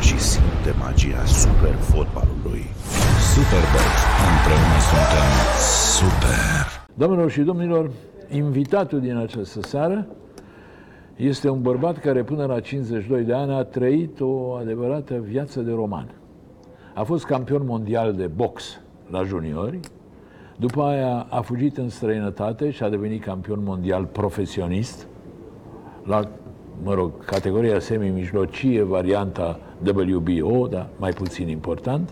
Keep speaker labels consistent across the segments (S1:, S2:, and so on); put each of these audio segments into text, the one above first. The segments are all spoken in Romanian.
S1: joacă și simte magia super fotbalului.
S2: Superbox. Împreună suntem
S1: Super!
S3: Domnilor și domnilor, invitatul din această seară este un bărbat care până la 52 de ani a trăit o adevărată viață de roman. A fost campion mondial de box la juniori, după aia a fugit în străinătate și a devenit campion mondial profesionist la, mă rog, categoria semi-mijlocie, varianta WBO, dar mai puțin important.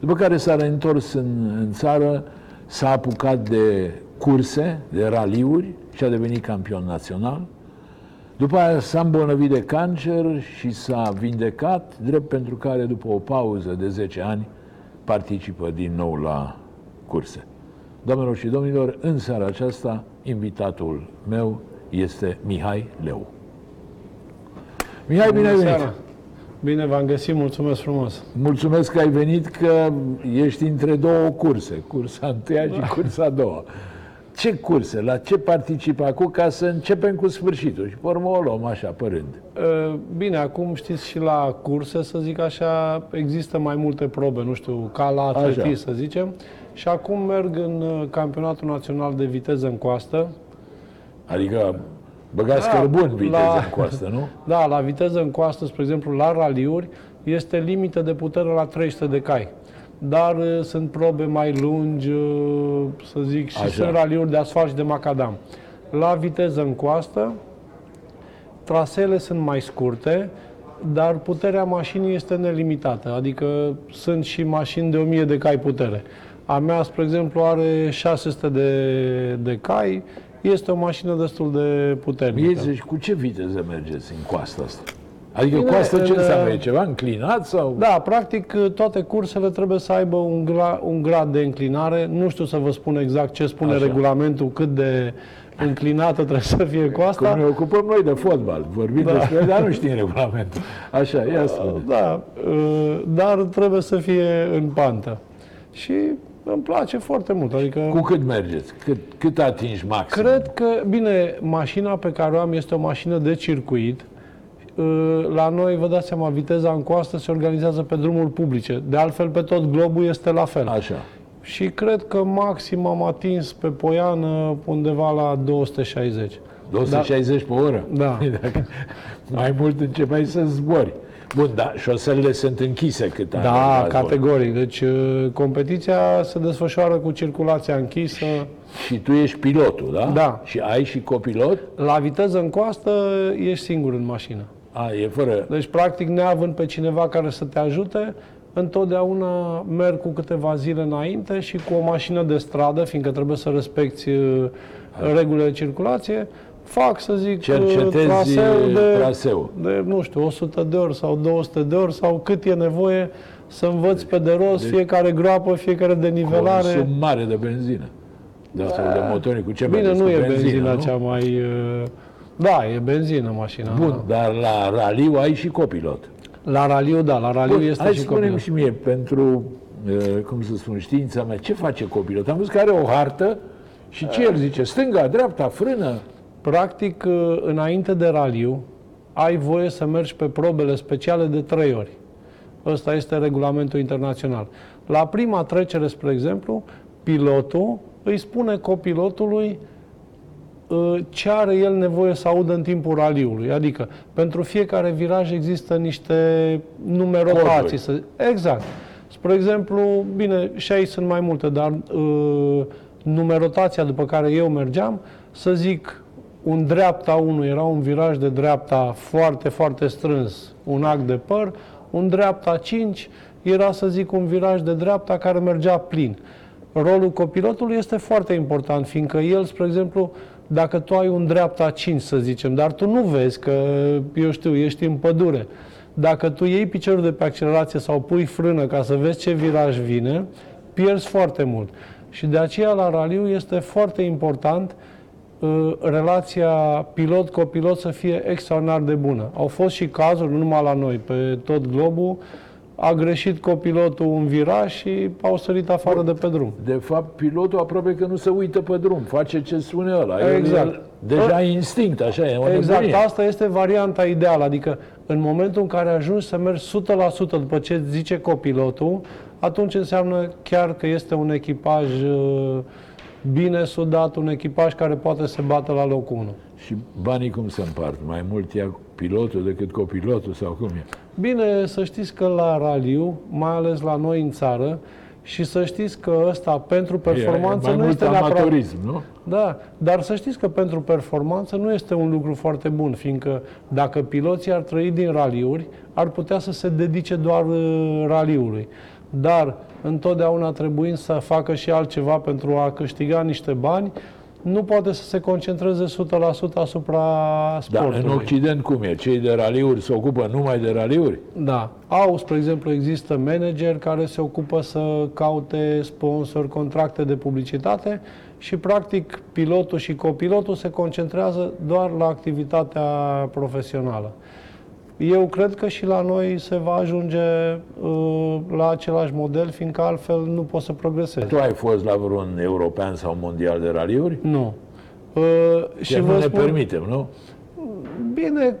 S3: După care s-a reîntors în, în țară, s-a apucat de curse, de raliuri și a devenit campion național. După aia s-a îmbolnăvit de cancer și s-a vindecat, drept pentru care, după o pauză de 10 ani, participă din nou la curse. Doamnelor și domnilor, în seara aceasta, invitatul meu este Mihai Leu. Mihai, bine ai
S4: Bună
S3: venit!
S4: seara. Bine v-am găsit, mulțumesc frumos.
S3: Mulțumesc că ai venit, că ești între două curse, cursa întâia și cursa a doua. Ce curse? La ce participi acum ca să începem cu sfârșitul? Și pe urmă o luăm așa, pe rând.
S4: Uh, Bine, acum știți și la curse, să zic așa, există mai multe probe, nu știu, ca la atletism, să zicem. Și acum merg în uh, campionatul național de viteză în coastă.
S3: Adică băgați
S4: Da,
S3: cărbun viteză
S4: la-
S3: în coastă, nu?
S4: Da, la viteză în coastă, spre exemplu, la raliuri, este limită de putere la 300 de cai. Dar uh, sunt probe mai lungi, uh, să zic, și
S3: Așa.
S4: sunt raliuri de asfalt și de macadam. La viteză în coastă, traseele sunt mai scurte, dar puterea mașinii este nelimitată. Adică sunt și mașini de 1000 de cai putere. A mea, spre exemplu, are 600 de, de cai. Este o mașină destul de puternică.
S3: Mie zici, cu ce viteză mergeți în coasta asta? Adică
S4: Bine,
S3: coasta ce
S4: în,
S3: înseamnă? E
S4: uh,
S3: ceva înclinat sau?
S4: Da, practic toate cursele trebuie să aibă un, gra, un grad de înclinare. Nu știu să vă spun exact ce spune
S3: Așa.
S4: regulamentul, cât de înclinată trebuie să fie
S3: Cum
S4: coasta.
S3: ne ocupăm noi de fotbal, vorbim da. despre dar nu știm regulamentul. Așa, ia spune.
S4: Da, uh, dar trebuie să fie în pantă. Și îmi place foarte mult. Adică
S3: Cu cât mergeți? Cât, cât atingi maxim?
S4: Cred că, bine, mașina pe care o am este o mașină de circuit. Uh, La noi, vă dați seama, viteza în coastă se organizează pe drumuri publice. De altfel, pe tot globul este la fel.
S3: Așa.
S4: Și cred că maxim am atins pe Poiană undeva la 260.
S3: 260 pe oră?
S4: Da.
S3: Dacă mai mult începeai să zbori. Bun, da, șoselele sunt închise cât ani.
S4: Da,
S3: la zbor.
S4: categoric. Deci uh, competiția se desfășoară cu circulația închisă.
S3: Și tu ești pilotul, da?
S4: Da.
S3: Și ai și copilot?
S4: La viteză în coastă ești singur în mașină.
S3: A, e fără...
S4: Deci, practic, neavând pe cineva care să te ajute, întotdeauna merg cu câteva zile înainte și cu o mașină de stradă, fiindcă trebuie să respecti uh, regulile de circulație, fac, să zic, uh,
S3: Cercetezi
S4: traseu de,
S3: traseul.
S4: de, nu știu, 100 de ori sau 200 de ori sau cât e nevoie să învăț pe de rost fiecare groapă, fiecare denivelare.
S3: Consum mare de benzină. De astfel de motori, cu ce
S4: Bine,
S3: mergeți?
S4: nu
S3: Cu
S4: e benzina
S3: nu?
S4: cea mai... uh, Da, e benzină mașina.
S3: Bun, dar la raliu ai și copilot.
S4: La raliu, da, la raliu
S3: Bun,
S4: este
S3: hai
S4: și
S3: spune
S4: copilul.
S3: și mie, pentru, uh, cum să spun, știința mea, ce face copilot? Am văzut că are o hartă și ce el zice? Stânga, dreapta, frână?
S4: Practic, uh, înainte de raliu, ai voie să mergi pe probele speciale de trei ori. Ăsta este regulamentul internațional. La prima trecere, spre exemplu, pilotul îi spune copilotului uh, ce are el nevoie să audă în timpul raliului. Adică, pentru fiecare viraj există niște numerotații.
S3: Coduri.
S4: Să... Exact. Spre exemplu, bine, și aici sunt mai multe, dar uh, numerotația după care eu mergeam, să zic, un dreapta 1 era un viraj de dreapta foarte, foarte strâns, un act de păr, un dreapta 5 era, să zic, un viraj de dreapta care mergea plin. Rolul copilotului este foarte important, fiindcă el, spre exemplu, dacă tu ai un dreapta 5, să zicem, dar tu nu vezi că, eu știu, ești în pădure, dacă tu iei piciorul de pe accelerație sau pui frână ca să vezi ce viraj vine, pierzi foarte mult. Și de aceea la raliu este foarte important uh, relația pilot-copilot să fie extraordinar de bună. Au fost și cazuri, nu numai la noi, pe tot globul, a greșit copilotul un viraj și au sărit afară de pe drum.
S3: De fapt, pilotul aproape că nu se uită pe drum, face ce spune ăla. El-
S4: Exact.
S3: el deja e instinct, așa, e o
S4: Exact,
S3: nebunie.
S4: asta este varianta ideală, adică În momentul în care ajungi să mergi 100% după ce zice copilotul, atunci înseamnă chiar că este un echipaj uh, bine sudat, un echipaj care poate să bată la locul 1.
S3: Și banii cum se împart? Mai mult ia pilotul decât copilotul sau cum e?
S4: Bine, să știți că la raliu, mai ales la noi în țară, și să știți că ăsta pentru performanță
S3: e mai
S4: nu
S3: mult
S4: este neapărat...
S3: amatorism, nu?
S4: Da, dar să știți că pentru performanță nu este un lucru foarte bun, fiindcă dacă piloții ar trăi din raliuri, ar putea să se dedice doar uh, raliului. Dar întotdeauna trebuind să facă și altceva pentru a câștiga niște bani, nu poate să se concentreze 100% asupra
S3: Da,
S4: sportului.
S3: în Occident cum e? Cei de raliuri se ocupă numai de raliuri?
S4: Da. Au, spre exemplu, există manageri care se ocupă să caute sponsori, contracte de publicitate și, practic, pilotul și copilotul se concentrează doar la activitatea profesională. Eu cred că și la noi se va ajunge uh, la același model, fiindcă altfel nu poți să progresezi.
S3: Tu ai fost la vreun european sau mondial de raliuri?
S4: Nu. Uh,
S3: Și nu
S4: vă
S3: ne
S4: spun-
S3: permitem, nu?
S4: Bine,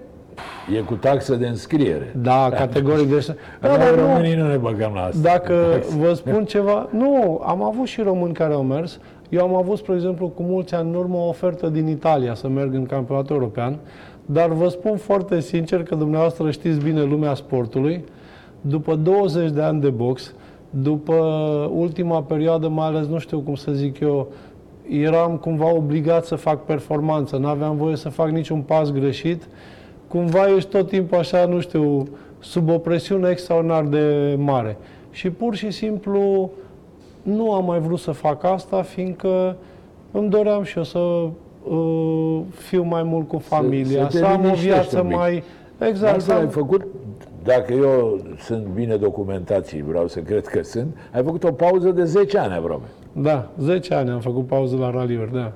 S3: E cu taxă de înscriere.
S4: da, categoric de Da,
S3: Da,
S4: dar
S3: Noi
S4: nu.
S3: românii nu ne băgăm la asta.
S4: Dacă vă spun ceva, nu, am avut și români care au mers. Eu am avut, spre exemplu, cu mulți ani în urmă o ofertă din Italia să merg în campionatul european, dar vă spun foarte sincer că dumneavoastră știți bine lumea sportului. După 20 de ani de box, după ultima perioadă, mai ales, nu știu cum să zic eu, eram cumva obligat să fac performanță, nu aveam voie să fac niciun pas greșit. Cumva ești tot timpul așa, nu știu, sub o presiune extraordinar de mare. Și pur și simplu nu am mai vrut să fac asta, fiindcă îmi doream și eu să uh, fiu mai mult cu familia,
S3: să
S4: să,
S3: te
S4: am o
S3: liniștești
S4: viață
S3: un pic.
S4: mai...
S3: Dar
S4: Exact,
S3: asta
S4: să
S3: ai
S4: am-
S3: făcut, dacă eu sunt bine documentații, vreau să cred că sunt, ai făcut o pauză de 10 ani aproape.
S4: Da, 10 ani am făcut pauză la raliuri, da.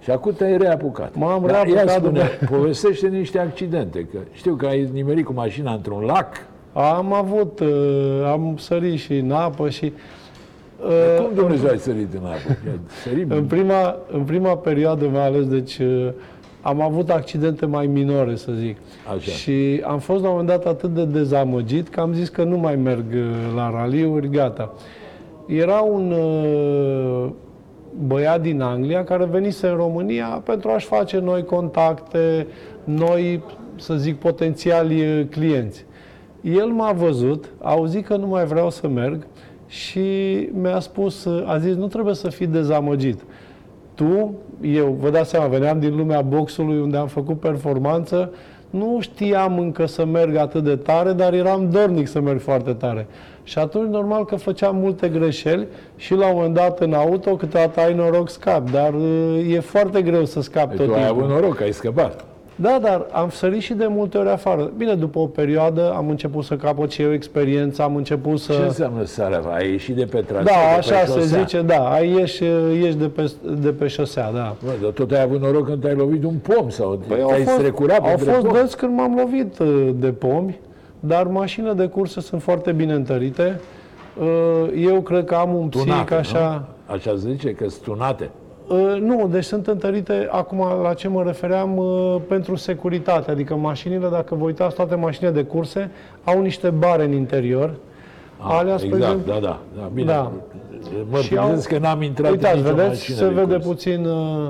S3: Și acum te-ai reapucat.
S4: M-am
S3: Dar
S4: reapucat
S3: Ia spune,
S4: după-
S3: povestește niște accidente, că știu că ai nimerit cu mașina într-un lac.
S4: Am avut, uh, am sărit și în apă și... uh,
S3: Cum Dumnezeu ai sărit în apă? Ai Sărit
S4: În prima, în prima perioadă, mai ales, deci uh, am avut accidente mai minore, să zic.
S3: Așa.
S4: Și am fost la un moment dat atât de dezamăgit că am zis că nu mai merg uh, la raliuri, gata. Era un uh, băiat din Anglia care venise în România pentru a-și face noi contacte, noi, să zic, potențiali uh, clienți. El m-a văzut, a auzit că nu mai vreau să merg și mi-a spus, uh, a zis, nu trebuie să fii dezamăgit. Tu, eu, vă dați seama, veneam din lumea boxului unde am făcut performanță, nu știam încă să merg atât de tare, dar eram dornic să merg foarte tare. Și atunci, normal că făceam multe greșeli și la un moment dat în auto, câteodată ai noroc scap, dar uh, e foarte greu să scapi tot
S3: Tu ai avut
S4: timpul.
S3: noroc, ai scăpat.
S4: Da, dar am sărit și de multe ori afară. Bine, după o perioadă am început să capăt și eu experiență, am început să...
S3: Ce înseamnă sarea? Ai ieșit de pe traseu,
S4: Da,
S3: de
S4: așa
S3: pe
S4: se
S3: șosea.
S4: zice, da, ai ieși, ieși de, pe, de pe șosea, da.
S3: Bă, dar tot ai avut noroc când ai lovit un pom sau
S4: Păi
S3: te-ai strecurat
S4: au
S3: între
S4: fost
S3: pomi.
S4: dăți când m-am lovit uh, de pomi, dar mașinile de curse sunt foarte bine întărite. Uh, Eu cred că am un psihic
S3: Tunate,
S4: așa...
S3: nu? Așa se zice, că stunate.
S4: Uh, Nu, deci sunt întărite, acum la ce mă refeream, uh, pentru securitate. Adică mașinile, dacă vă uitați, toate mașinile de curse au niște bare în interior. Alea, spre
S3: exact,
S4: exemplu,
S3: da, da, da, bine.
S4: Da.
S3: Mă
S4: Și
S3: prindesc
S4: au-
S3: că n-am intrat
S4: Uitați,
S3: în nicio
S4: vedeți,
S3: mașină
S4: se
S3: de
S4: vede
S3: curs.
S4: puțin... uh,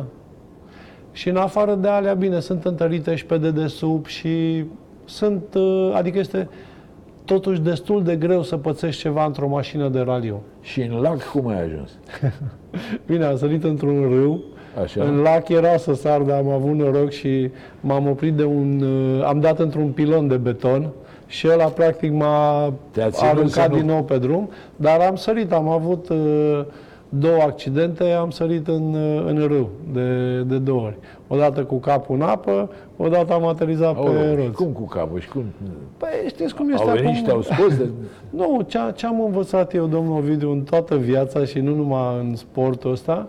S4: Și în afară de alea, bine, sunt întărite și pe dedesubt și sunt, uh, adică este totuși destul de greu să pățești ceva într-o mașină de raliu.
S3: Și în lac cum ai ajuns?
S4: Bine, am sărit într-un râu,
S3: Așa.
S4: în lac era să sar, dar am avut noroc și m-am oprit de un... uh, am dat într-un pilon de beton și ăla practic m-a
S3: Te-a ținut să
S4: aruncat
S3: nu-
S4: din nou pe drum, dar am sărit, am avut uh, două accidente, am sărit în, uh, în râu de, de două ori. Odată cu capul în apă, odată am aterizat pe
S3: Aoleu, și
S4: roți.
S3: cum cu capul? Și cum?
S4: Păi știți cum este
S3: Au venit
S4: acum?
S3: și te-au scos de...
S4: Nu, ce, ce am învățat eu, domnul Ovidiu, în toată viața și nu numai în sportul ăsta,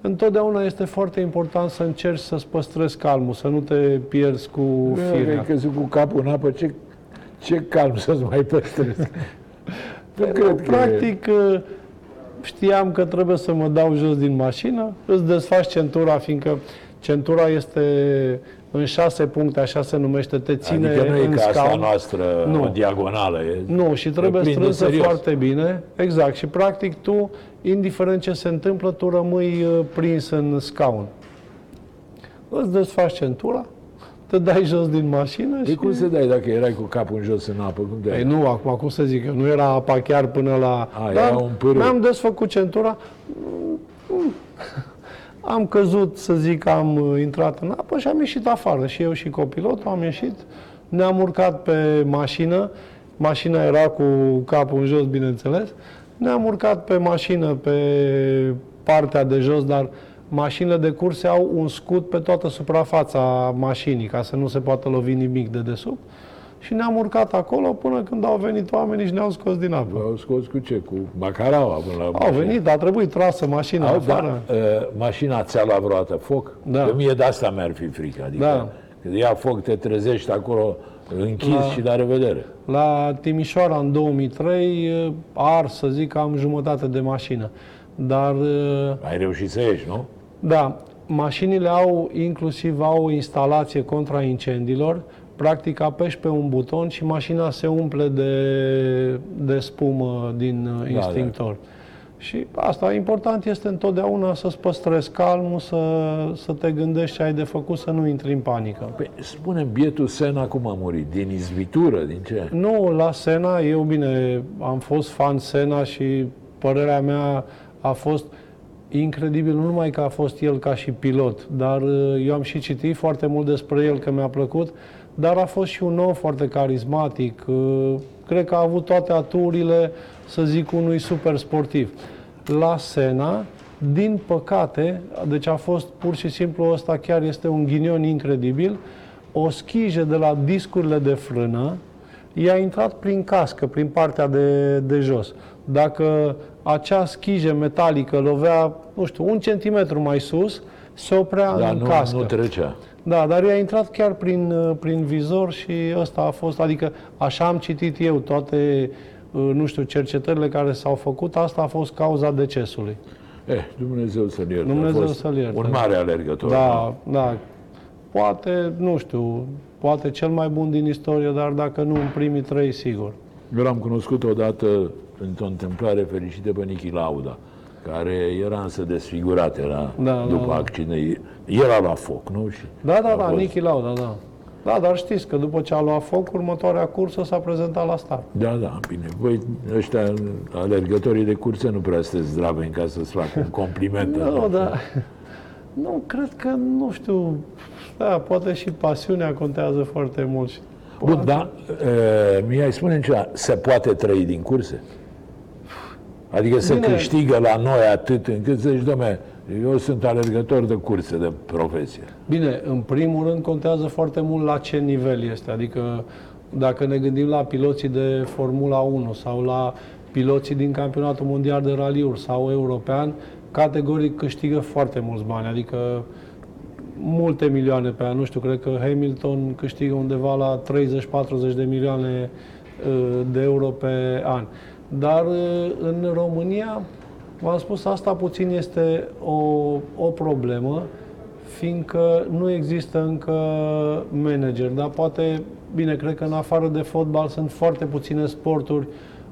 S4: întotdeauna este foarte important să încerci să-ți păstrezi calmul, să nu te pierzi cu
S3: Ai
S4: firea.
S3: căzut cu capul în apă, ce, ce calm să-ți mai păstrezi. nu
S4: Nu,
S3: cred că...
S4: practic, uh, știam că trebuie să mă dau jos din mașină, îți desfaci centura, fiindcă centura este în șase puncte, așa se numește, te ține
S3: Adică nu e
S4: în
S3: ca asta
S4: scaun.
S3: noastră,
S4: Nu.
S3: o diagonală. E,
S4: Nu, și trebuie
S3: e plin de
S4: strânsă
S3: serios.
S4: foarte bine. Exact. Și practic tu, indiferent ce se întâmplă, tu rămâi uh, prins în scaun. Îți desfaci centura, te dai jos din mașină
S3: Păi
S4: și...
S3: cum se dai dacă erai cu capul în jos în apă? Cum te
S4: Păi nu, acum cum să zic, eu nu era apa chiar până la...
S3: A, era un pârâu.
S4: mi-am desfăcut centura, am căzut, să zic, am uh, intrat în apă și am ieșit afară. Și eu și copilotul am ieșit, ne-am urcat pe mașină, mașina era cu capul în jos, bineînțeles, ne-am urcat pe mașină pe partea de jos, dar mașinile de curse au un scut pe toată suprafața mașinii, ca să nu se poată lovi nimic de desubt. Și ne-am urcat acolo până când au venit oamenii și ne-au scos din apă.
S3: Au scos cu ce? Cu bacaraua până la
S4: Au
S3: mașină.
S4: venit, a trebuit trasă mașina
S3: Au,
S4: afară.
S3: da, uh, mașina ți-a luat vreodată foc?
S4: Da.
S3: Că mie de asta mi-ar fi frică. Adică
S4: Da.
S3: când ia foc, te trezești acolo închis
S4: Da.
S3: și la revedere.
S4: La Timișoara în 2003 a ars, să zic, am jumătate de mașină. Dar, uh,
S3: Ai reușit să ieși, nu?
S4: Da, mașinile au, inclusiv au o instalație contra incendiilor. Practic apeși pe un buton și mașina se umple de, de spumă din uh, instinctor. Și asta, important este întotdeauna să-ți păstrezi calmul, să, să te gândești ce ai de făcut, să nu intri în panică.
S3: Păi, spune bietul Sena cum a murit? Din izbitură? Din ce?
S4: Nu, la Sena, eu bine, am fost fan Sena și părerea mea a fost incredibil, nu numai că a fost el ca și pilot, dar uh, eu am și citit foarte mult despre el, că mi-a plăcut, dar a fost și un om foarte carismatic. uh, Cred că a avut toate aturile, să zic, unui super sportiv. La Sena, din păcate, deci a fost pur și simplu ăsta chiar este un ghinion incredibil, o schijă de la discurile de frână, i-a intrat prin cască, prin partea de, de jos. Dacă acea schijă metalică lovea, nu știu, un centimetru mai sus, se oprea
S3: Dar
S4: în
S3: nu,
S4: cască.
S3: nu trecea.
S4: Da, dar i-a intrat chiar prin, uh, prin vizor și ăsta a fost, adică așa am citit eu toate, uh, nu știu, cercetările care s-au făcut, asta a fost cauza decesului.
S3: Eh, Dumnezeu să-l ierte.
S4: Dumnezeu
S3: a fost
S4: să-l ierte.
S3: Un mare alergător.
S4: Da, da. Poate, nu știu, poate cel mai bun din istorie, dar dacă nu în primii trei, sigur.
S3: Eu l-am cunoscut odată într-o întâmplare fericită pe Nichi Lauda, care era însă desfigurat, era
S4: Da,
S3: după
S4: da, da.
S3: accident. El a luat foc, nu? Și
S4: Da, da,
S3: a
S4: da,
S3: fost-
S4: Niki Lauda, da. Da, dar știți că după ce a luat foc, următoarea cursă s-a prezentat la start.
S3: Da, da, bine. Voi ăștia, alergătorii de curse, nu prea sunteți zdraveni ca să-ți fac un compliment.
S4: Nu, da. Nu, cred că, nu știu, da, poate și pasiunea contează foarte mult. Și
S3: Bun, da, e, mi-ai spune ceva, se poate trăi din curse? Adică se
S4: Bine.
S3: câștigă la noi atât încât să zici, domne, eu sunt alergător de curse de profesie.
S4: Bine, în primul rând contează foarte mult la ce nivel este. Adică dacă ne gândim la piloții de Formula 1 sau la piloții din campionatul mondial de raliuri sau european, categoric câștigă foarte mulți bani. Adică multe milioane pe an. Nu știu, cred că Hamilton câștigă undeva la 30-40 de milioane uh, de euro pe an. Dar uh, în România, v-am spus, asta puțin este o, o problemă, fiindcă nu există încă manager, dar poate, bine, cred că în afară de fotbal sunt foarte puține sporturi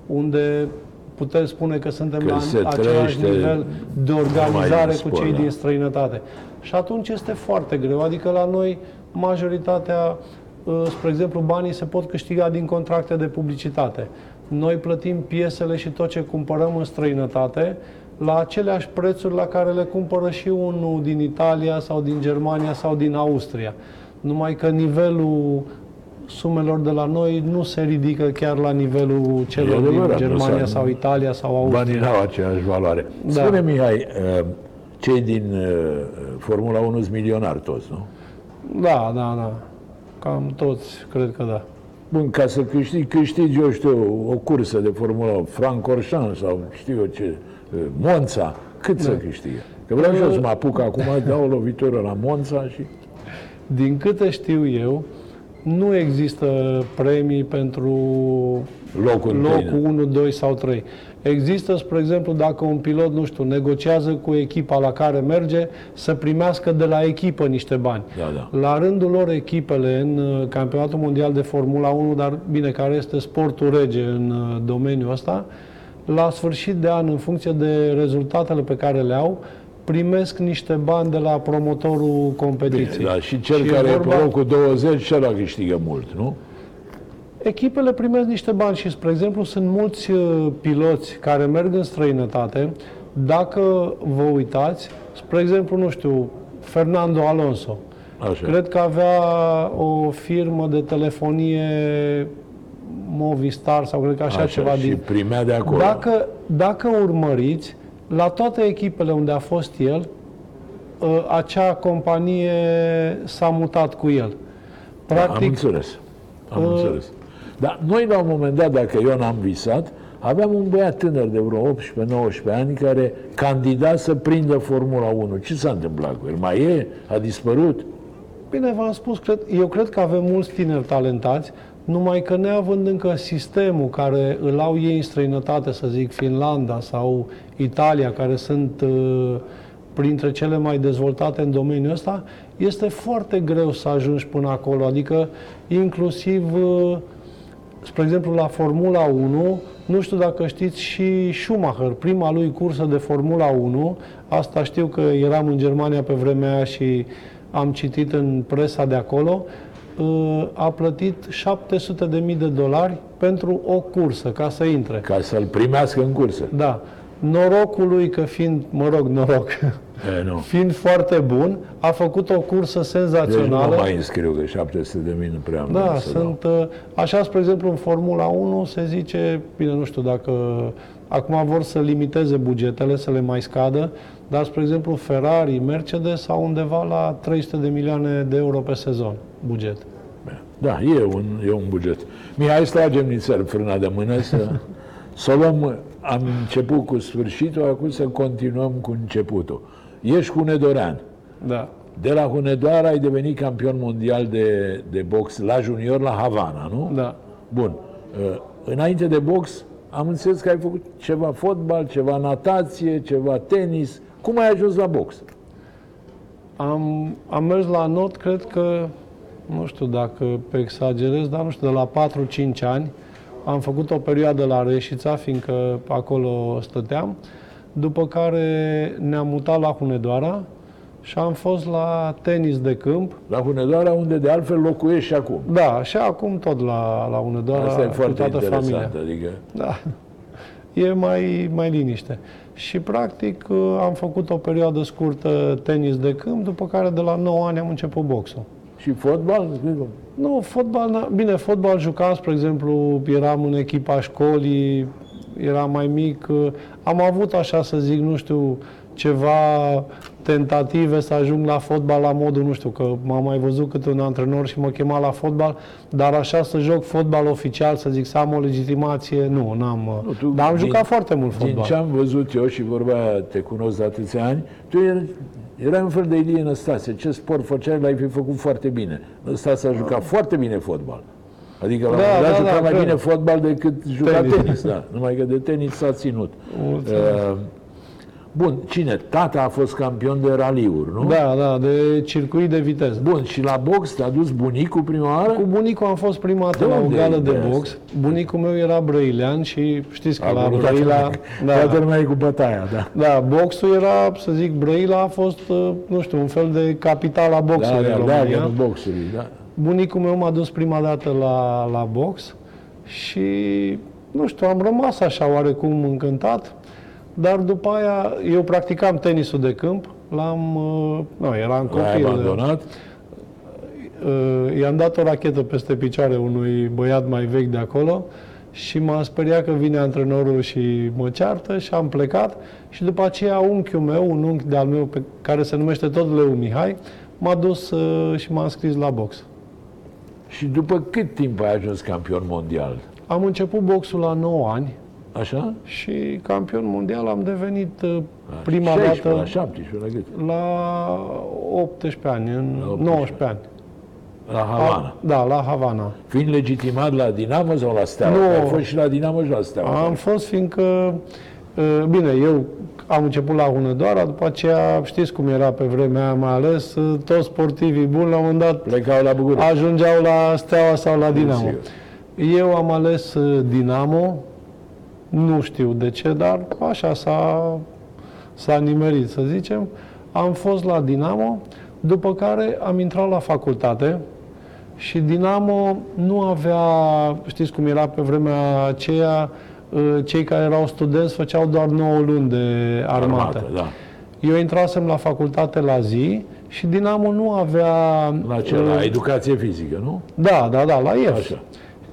S4: unde putem spune că suntem
S3: Că
S4: la
S3: se
S4: același
S3: trăiește
S4: nivel de
S3: numai
S4: organizare
S3: din
S4: cu
S3: sport,
S4: cei
S3: da.
S4: din străinătate. Și atunci este foarte greu. Adică la noi majoritatea, uh, spre exemplu, banii se pot câștiga din contracte de publicitate. Noi plătim piesele și tot ce cumpărăm în străinătate la aceleași prețuri la care le cumpără și unul din Italia sau din Germania sau din Austria. Numai că nivelul sumelor de la noi nu se ridică chiar la nivelul celor din
S3: adevărat, nu
S4: Germania
S3: s-a-
S4: sau Italia sau Austria.
S3: Banii n-au aceeași valoare.
S4: Da.
S3: Spune, Mihai, uh, cei din uh, Formula 1 sunt milionari toți, nu?
S4: Da, da, da. Cam toți, cred că da.
S3: Bun, ca să câștigi, câștigi, eu știu, o cursă de Formula 1, Francorchamps sau știu eu ce, uh, Monza, cât să câștigă? Că vreau și eu să mă apuc acum, dau o lovitură la Monza și...
S4: Din câte știu eu, nu există premii pentru
S3: Locul întâi,
S4: locul 1, 2 sau 3. Există, spre exemplu, dacă un pilot, nu știu, negociază cu echipa la care merge, să primească de la echipă niște bani.
S3: Da, da.
S4: La rândul lor, echipele în uh, Campionatul Mondial de Formula 1, dar bine, care este sportul rege în uh, domeniul ăsta, la sfârșit de an, în funcție de rezultatele pe care le au, primesc niște bani de la promotorul competiției.
S3: Da, și cel
S4: Și e
S3: care e pe
S4: vorba-
S3: locul 20, cel câștigă mult, nu?
S4: Echipele primesc niște bani și, spre exemplu, sunt mulți uh, piloți care merg în străinătate. Dacă vă uitați, spre exemplu, nu știu, Fernando Alonso,
S3: Așa.
S4: cred că avea o firmă de telefonie Movistar sau cred că așa, ceva
S3: și
S4: din...
S3: primea de acolo.
S4: Dacă, dacă urmăriți, la toate echipele unde a fost el, ă, acea companie s-a mutat cu el.
S3: Am
S4: Practic,
S3: înțeles. Am
S4: uh,
S3: înțeles. Dar noi, la un moment dat, dacă eu n-am visat, aveam un băiat tânăr de vreo 18-19 ani care candida să prindă Formula 1. Ce s-a întâmplat cu el? Mai e? A dispărut?
S4: bine v-am spus, cred, eu cred că avem mulți tineri talentați, numai că neavând încă sistemul care îl au ei în străinătate, să zic Finlanda sau Italia, care sunt uh, printre cele mai dezvoltate în domeniul ăsta, este foarte greu să ajungi până acolo. Adică, inclusiv, uh, spre exemplu, la Formula 1, nu știu dacă știți, și Schumacher, prima lui cursă de Formula 1, asta știu că eram în Germania pe vremea aia și am citit în presa de acolo, uh, a plătit 700.000 de dolari pentru o cursă, ca să intre.
S3: Ca să-l primească în cursă.
S4: Da. Norocul lui că fiind, mă rog, noroc,
S3: E, nu.
S4: fiind foarte bun, a făcut o cursă
S3: Deci
S4: senzațională.
S3: nu mai înscriu, că 700 de mii nu prea am
S4: Da,
S3: bani să dau.
S4: sunt, uh, așa, spre exemplu, în Formula 1 se zice, bine, nu știu dacă acum vor să limiteze bugetele, să le mai scadă, dar, spre exemplu, Ferrari, Mercedes au undeva la 300 de milioane de euro pe sezon buget.
S3: Da, e un, e un buget. Mihai, stragem nițel frâna de mână să, să o luăm, am început cu sfârșitul, acum să continuăm cu începutul. Ești Hunedorean.
S4: Da.
S3: De la Hunedoara ai devenit campion mondial de, de box la junior la Havana, nu?
S4: Da.
S3: Bun. Uh, Înainte de box, am înțeles că ai făcut ceva fotbal, ceva natație, ceva tenis. Cum ai ajuns la box?
S4: Am, am mers la not, cred că, nu știu dacă pe exagerez, dar nu știu, de la 4-5 ani. Am făcut o perioadă la Reșița, fiindcă acolo stăteam, după care ne-am mutat la Hunedoara și am fost la tenis de câmp.
S3: La Hunedoara, unde de altfel locuiești și acum.
S4: Da, și acum tot la, la Hunedoara,
S3: Asta e
S4: cu
S3: foarte
S4: toată
S3: interesant.
S4: familia.
S3: Adică,
S4: Da. E mai, mai liniște. Și practic am făcut o perioadă scurtă tenis de câmp, după care de la 9 ani am început boxul.
S3: Și fotbal?
S4: Nu, fotbal, n- bine, fotbal jucam, spre exemplu, eram în echipa școlii, eram mai mic, am avut așa să zic, nu știu, ceva tentative să ajung la fotbal la modul, nu știu, că m-am mai văzut câte un antrenor și mă chema la fotbal, dar așa să joc fotbal oficial, să zic, să am o legitimație, nu, n-am.
S3: Nu, tu
S4: dar am
S3: din-
S4: jucat foarte mult
S3: Din
S4: fotbal.
S3: ce am văzut eu și vorba aia, te cunosc de atâția ani, tu erai, erai un fel de Ilie Năstase. Ce sport făceai, l-ai fi făcut foarte bine. Năstase a jucat foarte bine fotbal. Adică la
S4: Da,
S3: un moment dat
S4: da,
S3: juca
S4: da,
S3: mai
S4: cred.
S3: bine fotbal decât juca tenis.
S4: Tenis.
S3: da. Numai că de tenis s-a ținut.
S4: Mulțumesc.
S3: Uh, Bun, cine? Tata a fost campion de raliuri, nu?
S4: Da, da, de circuit de viteză.
S3: Bun, și la box te-a dus bunicul prima oară?
S4: Cu bunicul am fost prima dată
S3: De
S4: la o
S3: unde
S4: gală
S3: e
S4: de
S3: ideea
S4: box. Bunicul meu era brăilean și știți că
S3: A
S4: la
S3: vrut
S4: Brăila...
S3: toată lumea- Toată lumea e cu bătaia, da.
S4: Da, boxul era, să zic, Brăila a fost, uh, nu știu, un fel de capitala
S3: Da,
S4: boxului
S3: da,
S4: în
S3: da,
S4: România.
S3: da, boxului, da.
S4: Bunicul meu m-a dus prima dată la, la box și, nu știu, am rămas așa oarecum încântat, dar după aia eu practicam tenisul de câmp, l-am, uh, nu, eram
S3: L-ai
S4: copil.
S3: abandonat?
S4: uh, i-am dat o rachetă peste picioare unui băiat mai vechi de acolo și m-a speriat că vine antrenorul și mă ceartă și am plecat și după aceea unchiul meu, un unchi de-al meu pe care se numește tot Leu Mihai, m-a dus uh, și m-a înscris la box.
S3: Și după cât timp ai ajuns campion mondial?
S4: Am început boxul la 9 ani
S3: Așa?
S4: și campion mondial am devenit uh, prima
S3: 16,
S4: dată
S3: la 17, la cât?
S4: la 18 ani, în
S3: La 18
S4: 19 ani.
S3: La Havana.
S4: A, da, la Havana.
S3: Fiind legitimat la Dinamo sau la Steaua?
S4: Nu.
S3: Că Ai fost și la Dinamo și la Steaua.
S4: Am fost fiindcă, uh, bine, eu am început la Hunedoara, după aceea știți cum era pe vremea aia, mai ales uh, toți sportivii buni la un moment dat
S3: Plecau la București.
S4: ajungeau la Steaua sau la Dinamo.
S3: Sigur.
S4: Eu am ales uh, Dinamo, nu știu de ce, dar așa s-a, s-a nimerit, să zicem. Am fost la Dinamo, după care am intrat la facultate și Dinamo nu avea, știți cum era pe vremea aceea, uh, cei care erau studenți făceau doar 9 luni de armată.
S3: Armată, da.
S4: Eu intrasem la facultate la zi și Dinamo nu avea...
S3: La ce? La educație fizică, nu?
S4: Da, da, da, la IEF.
S3: Așa.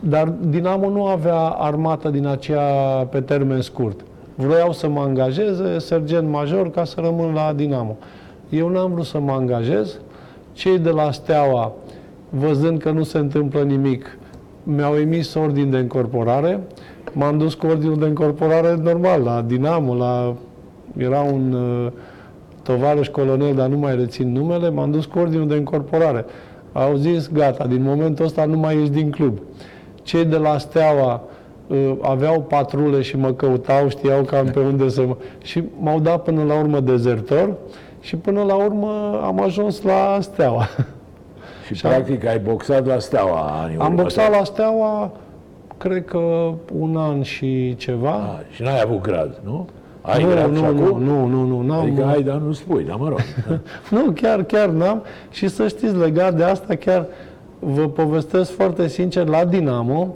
S4: Dar Dinamo nu avea armată din aceea pe termen scurt. Vroiau să mă angajeze sergent major ca să rămân la Dinamo. Eu n-am vrut să mă angajez. Cei de la Steaua, văzând că nu se întâmplă nimic, mi-au emis ordin de încorporare. M-am dus cu ordinul de încorporare normal la Dinamo, la... era un uh, tovarăș colonel, dar nu mai rețin numele, m-am dus cu ordinul de încorporare. Au zis, gata, din momentul ăsta nu mai ești din club. Cei de la Steaua uh, aveau patrule și mă căutau, știau cam pe unde să mă... Și m-au dat până la urmă dezertor și până la urmă am ajuns la Steaua.
S3: Și, și practic ai boxat la Steaua anii
S4: Am
S3: următori.
S4: boxat la Steaua, cred că un an și ceva.
S3: Ah, și n-ai avut grad, nu? Ai
S4: nu,
S3: grad și
S4: nu, nu,
S3: acum?
S4: nu, nu, nu, n-am,
S3: Adică ai, dar nu spui, dar mă rog.
S4: Nu, chiar, chiar n-am. Și să știți, legat de asta, chiar vă povestesc foarte sincer, la Dinamo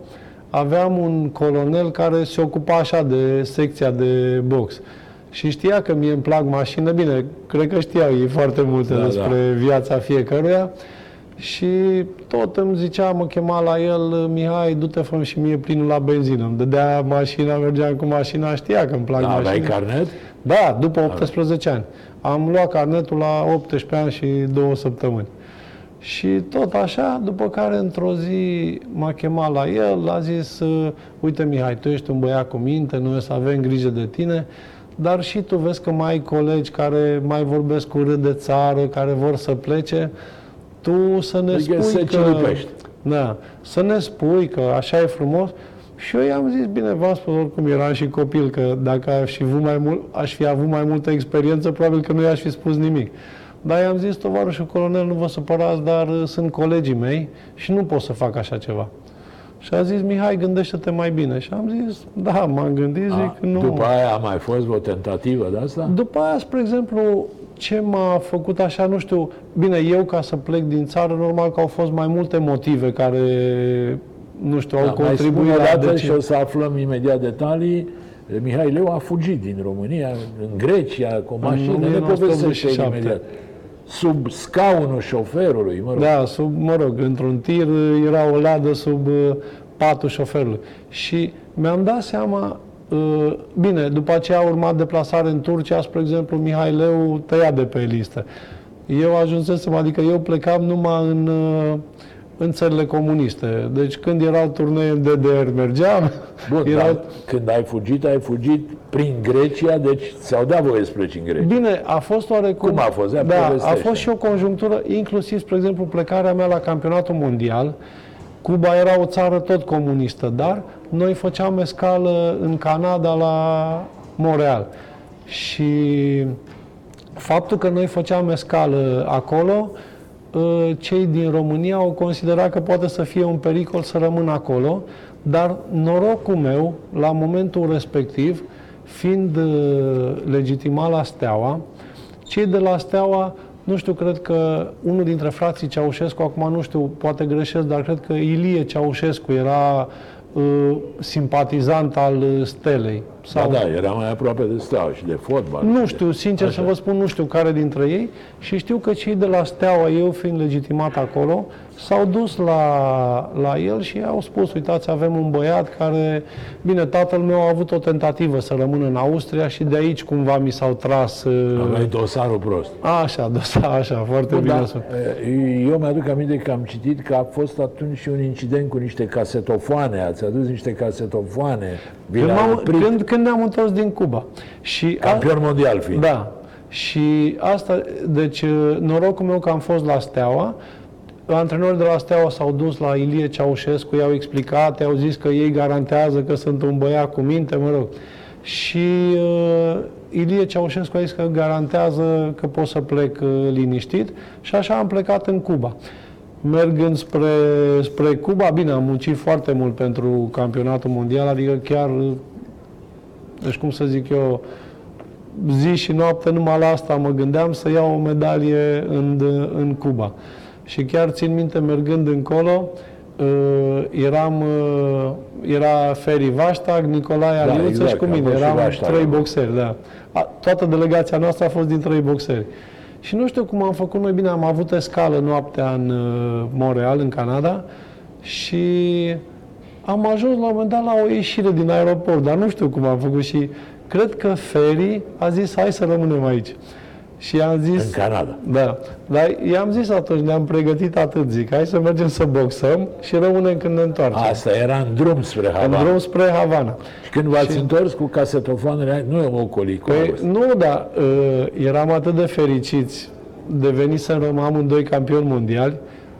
S4: aveam un colonel care se ocupa așa de secția de box. Și știa că mie îmi plac mașină, bine, cred că știau ei foarte multe
S3: Da,
S4: despre viața fiecăruia. Și tot îmi zicea, mă chema la el, Mihai, du-te fă și mie plinul la benzină. Îmi dădea mașina, mergeam cu mașina, știa că îmi plac
S3: Da,
S4: mașinile.
S3: aveai carnet?
S4: Da, după 18 ani. Am luat carnetul la 18 ani și două săptămâni. Și tot așa, după care într-o zi m-a chemat la el, a zis, "Uh, uite Mihai, tu ești un băiat cu minte, noi o să avem grijă de tine, dar și tu vezi că mai ai colegi care mai vorbesc urât de țară, care vor să plece, tu să ne
S3: Adică
S4: spui
S3: să
S4: că...
S3: ciulipești.
S4: Da, să ne spui că așa e frumos. Și eu i-am zis, bine, v-am spus oricum, eram și copil, că dacă aș fi, avut mai mult, aș fi avut mai multă experiență, probabil că nu i-aș fi spus nimic. Dar i-am zis, tovarășul colonel, nu vă supărați, dar uh, sunt colegii mei și nu pot să fac așa ceva. Și a zis, Mihai, gândește-te mai bine. Și am zis, da, m-am gândit, zic,
S3: A,
S4: nu.
S3: După aia a mai fost o tentativă de asta?
S4: După aia, spre exemplu, ce m-a făcut așa, nu știu, bine, eu ca să plec din țară, normal că au fost mai multe motive care, nu știu, au
S3: Da, mai spune
S4: contribuit
S3: o
S4: la
S3: dată
S4: deci...
S3: și o să aflăm imediat detalii. Mihai Leu a fugit din România, în Grecia, cu o mașină, ne
S4: 1987.
S3: povestește imediat. Sub scaunul șoferului, mă rog.
S4: Da, sub, mă rog, într-un tir era o ladă sub uh, patul șoferului. Și mi-am dat seama, uh, bine, după aceea a urmat deplasare în Turcia, spre exemplu, Mihai Leu tăia de pe listă. Eu ajunsesem, adică eu plecam numai în, uh, în țările comuniste. Deci când erau turnee în DDR mergeam,
S3: Bun,
S4: erau...
S3: dar când ai fugit, ai fugit prin Grecia, deci ți-au dat voie să pleci în Grecia.
S4: Bine, a fost oarecum...
S3: Cum a fost? Ia
S4: Da, a
S3: povestește.
S4: fost și o conjunctură, inclusiv, spre exemplu, plecarea mea la campionatul mondial. Cuba era o țară tot comunistă, dar noi făceam escală în Canada la Montreal. Și faptul că noi făceam escală acolo, ă, cei din România au considerat că poate să fie un pericol să rămân acolo, dar norocul meu, la momentul respectiv, fiind ă, legitimat la Steaua, cei de la Steaua, nu știu, cred că unul dintre frații Ceaușescu, acum nu știu, poate greșesc, dar cred că Ilie Ceaușescu era uh, simpatizant al uh, Stelei.
S3: Da, da, era mai aproape de steaua și de fotbal.
S4: Nu știu, sincer
S3: Așa.
S4: să vă spun, nu știu care dintre ei și știu că cei de la Steaua, eu fiind legitimat acolo, s-au dus la, la el și au spus, uitați, avem un băiat care, bine, tatăl meu a avut o tentativă să rămână în Austria și de aici cumva mi s-au tras... uh,
S3: Aveai dosarul prost.
S4: Așa, da, așa, foarte bine
S3: Da,
S4: spus.
S3: eu mi-aduc aminte că am citit că a fost atunci și un incident cu niște casetofoane. Ați adus niște casetofoane. Vi
S4: Când,
S3: le-a
S4: m-am,
S3: oprit,
S4: când, când ne-am întors din Cuba. Și a-
S3: campion mondial fiind.
S4: Da. Și asta, deci norocul meu că am fost la Steaua, Antrenorii de la Steaua s-au dus la Ilie Ceaușescu, i-au explicat, i-au zis că ei garantează că sunt un băiat cu minte, mă rog. Și uh, Ilie Ceaușescu a zis că garantează că pot să plec uh, liniștit și așa am plecat în Cuba. Mergând spre, spre Cuba, bine, am muncit foarte mult pentru campionatul mondial, adică chiar, uh, deci cum să zic eu, zi și noapte numai la asta mă gândeam să iau o medalie în, în Cuba. Și chiar țin minte, mergând încolo, uh, eram, uh, era Feri Vaștag, Nicolae Aliuță da, exact, și cu mine. Eram Vaștag, trei da. boxeri, da. A, toată delegația noastră a fost din trei boxeri. Și nu știu cum am făcut noi bine, am avut escală noaptea în uh, Montreal, în Canada, și am ajuns la un moment dat la o ieșire din aeroport, dar nu știu cum am făcut și cred că Ferry a zis hai să rămânem aici. Și am zis...
S3: În Canada.
S4: Da. Dar i-am zis atunci, ne-am pregătit atât, zic, hai să mergem să boxăm și rămânem când ne întoarcem.
S3: Asta era în drum spre Havana.
S4: În drum spre Havana.
S3: Și când v-ați și... întors cu casetofoanele, nu e o colică.
S4: Păi, nu, dar uh, eram atât de fericiți de venit să rămân amândoi campioni mondiali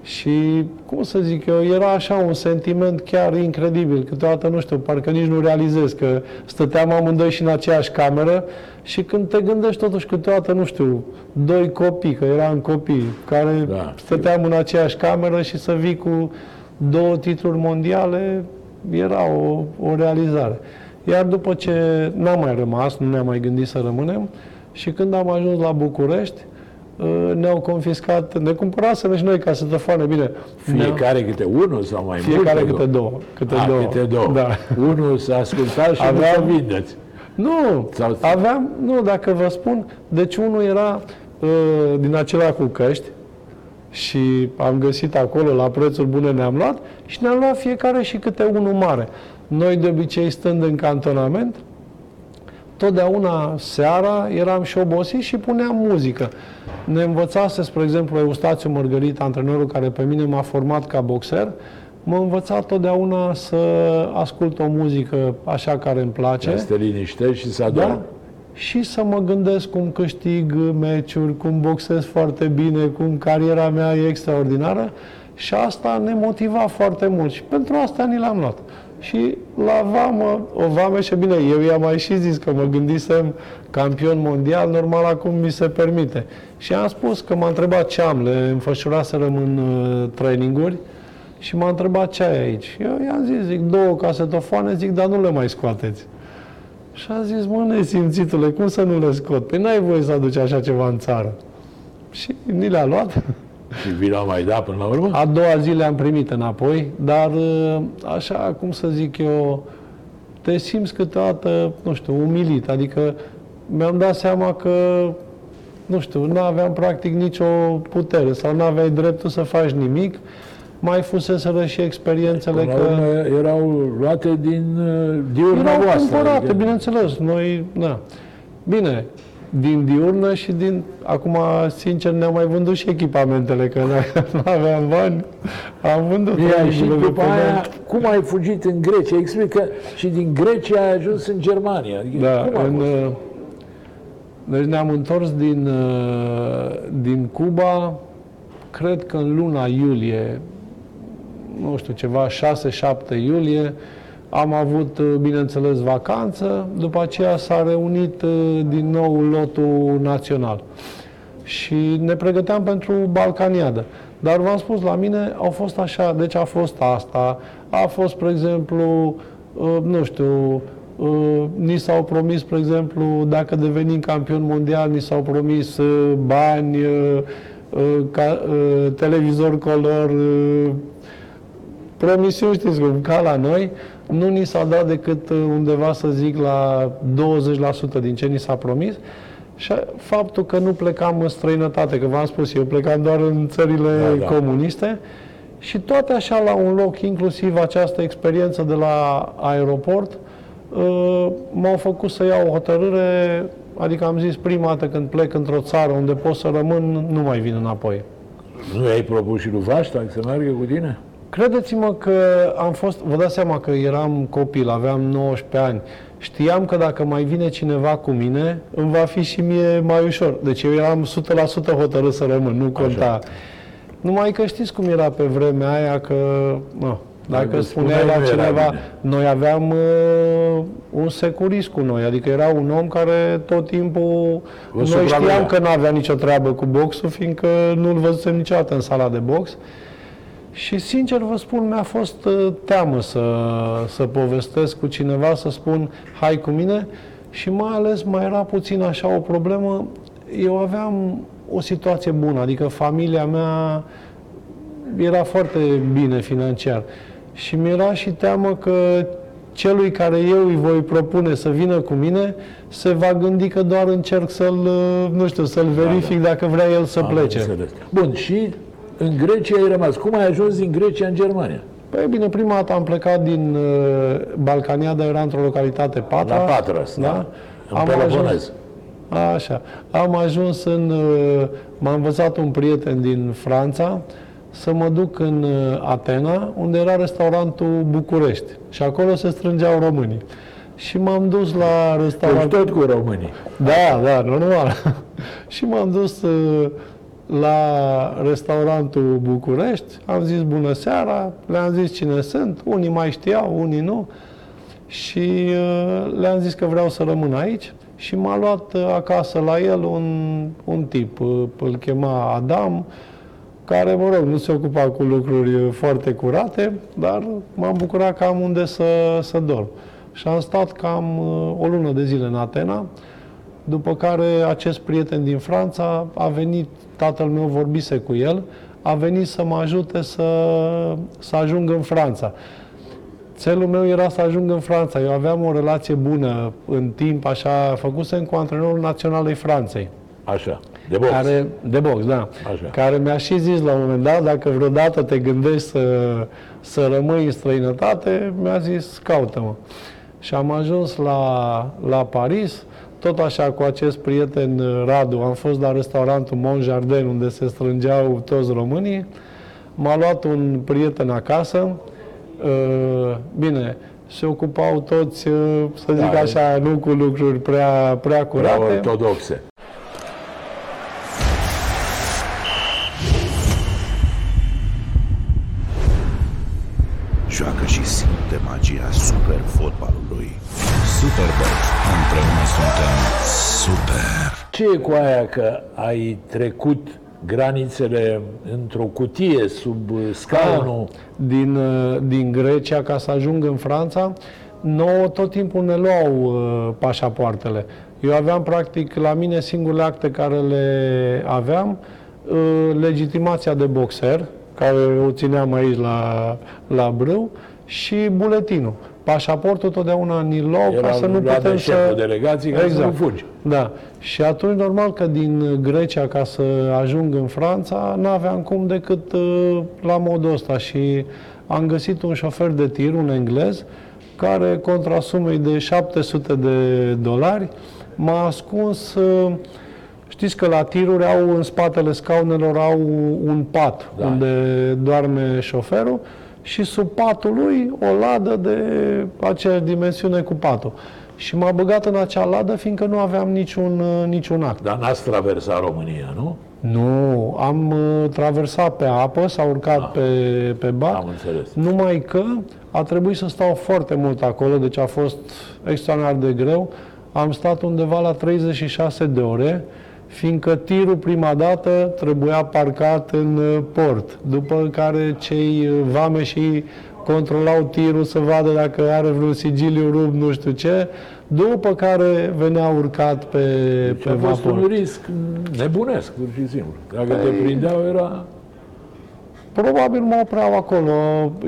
S4: și, cum să zic eu, era așa un sentiment chiar incredibil. Câteodată, nu știu, parcă nici nu realizez că stăteam amândoi și în aceeași cameră și când te gândești totuși câteodată, nu știu, doi copii, că eram copii, care da. stăteam în aceeași cameră și să vii cu două titluri mondiale, era o, o realizare. Iar după ce n-am mai rămas, nu ne-am mai gândit să rămânem, și când am ajuns la București, ă, ne-au confiscat, ne cumpăraseră și noi casetofoane, bine.
S3: Fiecare câte unul sau mai
S4: mult? Fiecare câte două.
S3: Câte A, două. câte două. Da. Unul să ascultați și Aveam, să vindeți.
S4: Nu, Sau... aveam, nu, dacă vă spun, deci unul era uh, din acela cu căști și am găsit acolo la prețuri bune ne-am luat și ne-am luat fiecare și câte unul mare. Noi de obicei stând în cantonament, totdeauna seara eram și obosit și puneam muzică. Ne învățase, spre exemplu, Eustațiu Mărgărit, antrenorul care pe mine m-a format ca boxer, m-a învățat totdeauna să ascult o muzică așa care îmi place.
S3: Să te liniștești și să adormi. Da?
S4: Și să mă gândesc cum câștig meciuri, cum boxez foarte bine, cum cariera mea e extraordinară. Și asta ne motiva foarte mult. Și pentru asta ni l-am luat. Și la vamă, o vamă și bine, eu i-am mai și zis că mă gândisem campion mondial, normal acum mi se permite. Și am spus că m-a întrebat ce am, le înfășuraserăm în uh, traininguri, și m-a întrebat ce ai aici. Eu i-am zis, zic, două casetofoane, zic, dar nu le mai scoateți. Și a zis, mă, nesimțitule, cum să nu le scot? Păi n-ai voie să aduci așa ceva în țară. Și ni le-a luat.
S3: Și vi l-a mai dat până la urmă?
S4: A doua zi le-am primit înapoi, dar ă, așa, cum să zic eu, te simți câteodată, nu știu, umilit. Adică mi-am dat seama că, nu știu, nu aveam practic nicio putere sau nu aveai dreptul să faci nimic mai fuseseră și experiențele Până
S3: că... erau luate din uh, diurna erau voastră.
S4: cumpărate, adică... bineînțeles. Noi, da. Bine, din diurnă și din... Acum, sincer, ne-am mai vândut și echipamentele, că nu aveam bani. Am vândut
S3: Ia, și după aia, cum ai fugit în Grecia? Explică și din Grecia ai ajuns în Germania.
S4: Adică, da, cum în, uh, deci ne-am întors din, uh, din Cuba, cred că în luna iulie nu știu, ceva 6-7 iulie, am avut, uh, bineînțeles, vacanță, după aceea s-a reunit uh, din nou lotul național. Și ne pregăteam pentru Balcaniadă. Dar v-am spus, la mine au fost așa, deci a fost asta, a fost, spre exemplu, uh, nu știu, ni s-au promis, spre exemplu, dacă devenim campion mondial, ni s-au promis bani, televizor color, promisiuni, știți cum, ca la noi, nu ni s-a dat decât uh, undeva, să zic, la 20% din ce ni s-a promis. Și faptul că nu plecam în străinătate, că v-am spus, eu plecam doar în țările da, da. comuniste, și toate așa la un loc, inclusiv această experiență de la aeroport, uh, m-au făcut să iau o hotărâre, adică am zis prima dată când plec într-o țară unde pot să rămân, nu mai vin înapoi.
S3: Nu ai propus și lui Vașta să meargă cu tine?
S4: Credeți-mă că am fost, vă dați seama că eram copil, aveam 19 ani, știam că dacă mai vine cineva cu mine, îmi va fi și mie mai ușor. Deci eu eram 100% hotărât să rămân, nu conta. Așa. Numai că știți cum era pe vremea aia că, nu, dacă
S3: Dacă
S4: spuneai
S3: spuneai,
S4: la
S3: nu era
S4: cineva,
S3: bine.
S4: noi aveam uh, un securist cu noi, adică era un om care tot timpul,
S3: Vă
S4: noi
S3: supraveghea.
S4: știam că nu avea nicio treabă cu boxul, fiindcă nu-l văzusem niciodată în sala de box. Și sincer vă spun, mi-a fost uh, teamă să, să povestesc cu cineva, să spun hai cu mine și mai ales mai era puțin așa o problemă. Eu aveam o situație bună, adică familia mea era foarte bine financiar și mi-era și teamă că celui care eu îi voi propune să vină cu mine se va gândi că doar încerc să-l, uh, nu știu, să-l verific dacă vrea el să
S3: Am
S4: plece.
S3: înțeles. Bun, și în Grecia ai rămas. Cum ai ajuns din Grecia în Germania?
S4: Păi bine, prima dată am plecat din uh, Balcaniada, era într-o localitate Patra.
S3: La Patras, da? În Peloponez.
S4: Așa. Am ajuns în... uh, M-a învățat un prieten din Franța să mă duc în uh, Atena, unde era restaurantul București. Și acolo se strângeau românii. Și m-am dus la
S3: Deci
S4: restaurant...
S3: tot cu românii.
S4: Da, da, normal. și m-am dus uh, la restaurantul București, am zis bună seara, le-am zis cine sunt, unii mai știau, unii nu, și uh, le-am zis că vreau să rămân aici și m-a luat uh, acasă la el un, un tip, uh, îl chema Adam, care, mă rog, nu se ocupa cu lucruri uh, foarte curate, dar m-am bucurat că am unde să, să dorm. Și am stat cam uh, o lună de zile în Atena, după care acest prieten din Franța a venit, tatăl meu vorbise cu el, a venit să mă ajute să, să ajung în Franța. Țelul meu era să ajung în Franța. Eu aveam o relație bună în timp, așa, făcusem cu antrenorul național al Franței.
S3: Așa, de box.
S4: Care, de box, da.
S3: Așa.
S4: Care mi-a și zis la un moment dat, dacă vreodată te gândești să, să rămâi în străinătate, mi-a zis, caută-mă. Și am ajuns la, la Paris, tot așa cu acest prieten uh, Radu, am fost la restaurantul Mont Jardin, unde se strângeau toți românii. M-a luat un prieten acasă, Uh, bine, se ocupau toți, uh, să zic
S3: Da,
S4: așa, nu cu lucruri prea, prea
S3: Prea
S4: curate.
S3: ortodoxe.
S1: Joacă și simte magia super fotbalului.
S2: Superbox. Împreună suntem super.
S3: Ce e cu aia că ai trecut granițele într-o cutie sub uh, scaunul?
S4: din, uh, din Grecia ca să ajung în Franța, nouă tot timpul ne luau uh, pașapoartele. Eu aveam practic la mine singurele acte care le aveam, uh, legitimația de boxer, care o țineam aici la, la brâu, și buletinul. Pașaportul totdeauna ni-l luau
S3: Era
S4: ca să nu
S3: luat de
S4: putem
S3: șeful
S4: să...
S3: delegației ca să nu fugi.
S4: Da. Și atunci, normal că din Grecia, ca să ajung în Franța, n-aveam cum decât uh, la modul ăsta. Și am găsit un șofer de tir, un englez, care, contra sumei de 700 de dolari, m-a ascuns... Uh, Știți că la tiruri au în spatele scaunelor au un pat
S3: Da.
S4: unde doarme șoferul și sub patul lui o ladă de aceeași dimensiune cu patul. Și m-a băgat în acea ladă fiindcă nu aveam niciun, uh, niciun act.
S3: Dar n-ați traversat România, nu?
S4: Nu, am uh, traversat pe apă, s-a urcat pe, pe bar,
S3: Am înțeles.
S4: numai că a trebuit să stau foarte mult acolo, deci a fost extraordinar de greu. Am stat undeva la 36 de ore, fiindcă tirul prima dată trebuia parcat în uh, port, după care cei uh, vame și controlau tirul să vadă dacă are vreun sigiliu rupt, nu știu ce, după care venea urcat pe,
S3: Și
S4: pe
S3: a fost
S4: vapor.
S3: un risc nebunesc, pur și simplu. Dacă te
S4: Păi-
S3: prindeau, era...
S4: Probabil mă opreau acolo.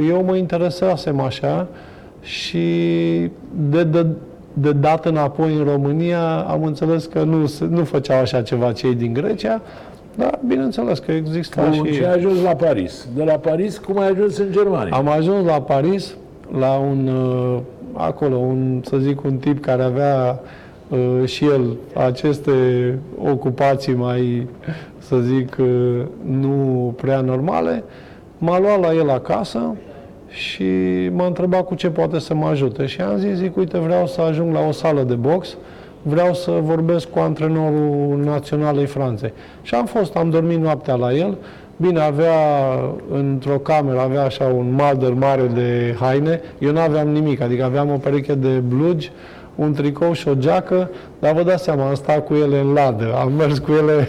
S4: Eu mă interesasem așa și de, de, de dat înapoi în România am înțeles că nu, se- nu făceau așa ceva cei din Grecia, dar bineînțeles că exista
S3: Bun,
S4: și...
S3: și ai ajuns la Paris. De la Paris, cum ai ajuns în Germania?
S4: Am ajuns la Paris, la un, uh, acolo, un, să zic, un tip care avea uh, și el aceste ocupații mai, să zic, uh, nu prea normale. M-a luat la el acasă și m-a întrebat cu ce poate să mă ajute. Și am zis, zic, uite, vreau să ajung la o sală de box, vreau să vorbesc cu antrenorul național al Franței. Și am fost, am dormit noaptea la el, Bine, avea într-o cameră, avea așa un malder mare de haine. Eu nu aveam nimic, adică aveam o pereche de blugi, un tricou și o geacă, dar vă dați seama, am stat cu ele în ladă, am mers cu ele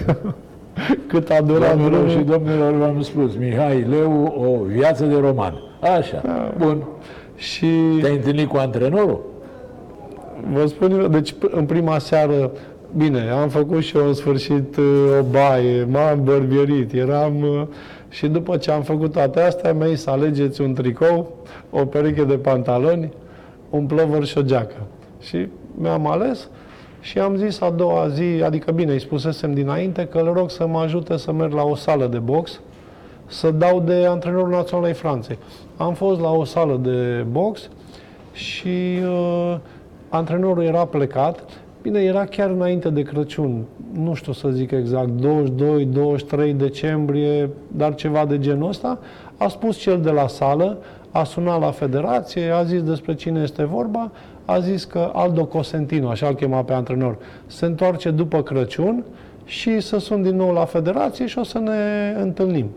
S4: cât a durat
S3: Doamnelor
S4: drumul.
S3: și domnilor, v-am spus, Mihai Leu, o viață de roman. Așa, bun.
S4: Și
S3: Te-ai întâlnit cu antrenorul?
S4: vă spun eu, deci p- în prima seară, bine, am făcut și eu în sfârșit uh, o baie, m-am bărbierit, eram... uh, Și după ce am făcut toate astea, mi-a zis să alegeți un tricou, o pereche de pantaloni, un plover și o geacă. Și mi-am ales și am zis a doua zi, adică bine, îi spusesem dinainte că îl rog să mă ajute să merg la o sală de box, să dau de antrenorul național ai Franței. Am fost la o sală de box și uh, antrenorul era plecat. Bine, era chiar înainte de Crăciun, nu știu să zic exact, 22-23 decembrie, dar ceva de genul ăsta. A spus cel de la sală, a sunat la federație, a zis despre cine este vorba, a zis că Aldo Cosentino, așa îl chema pe antrenor, se întoarce după Crăciun și să sun din nou la federație și o să ne întâlnim.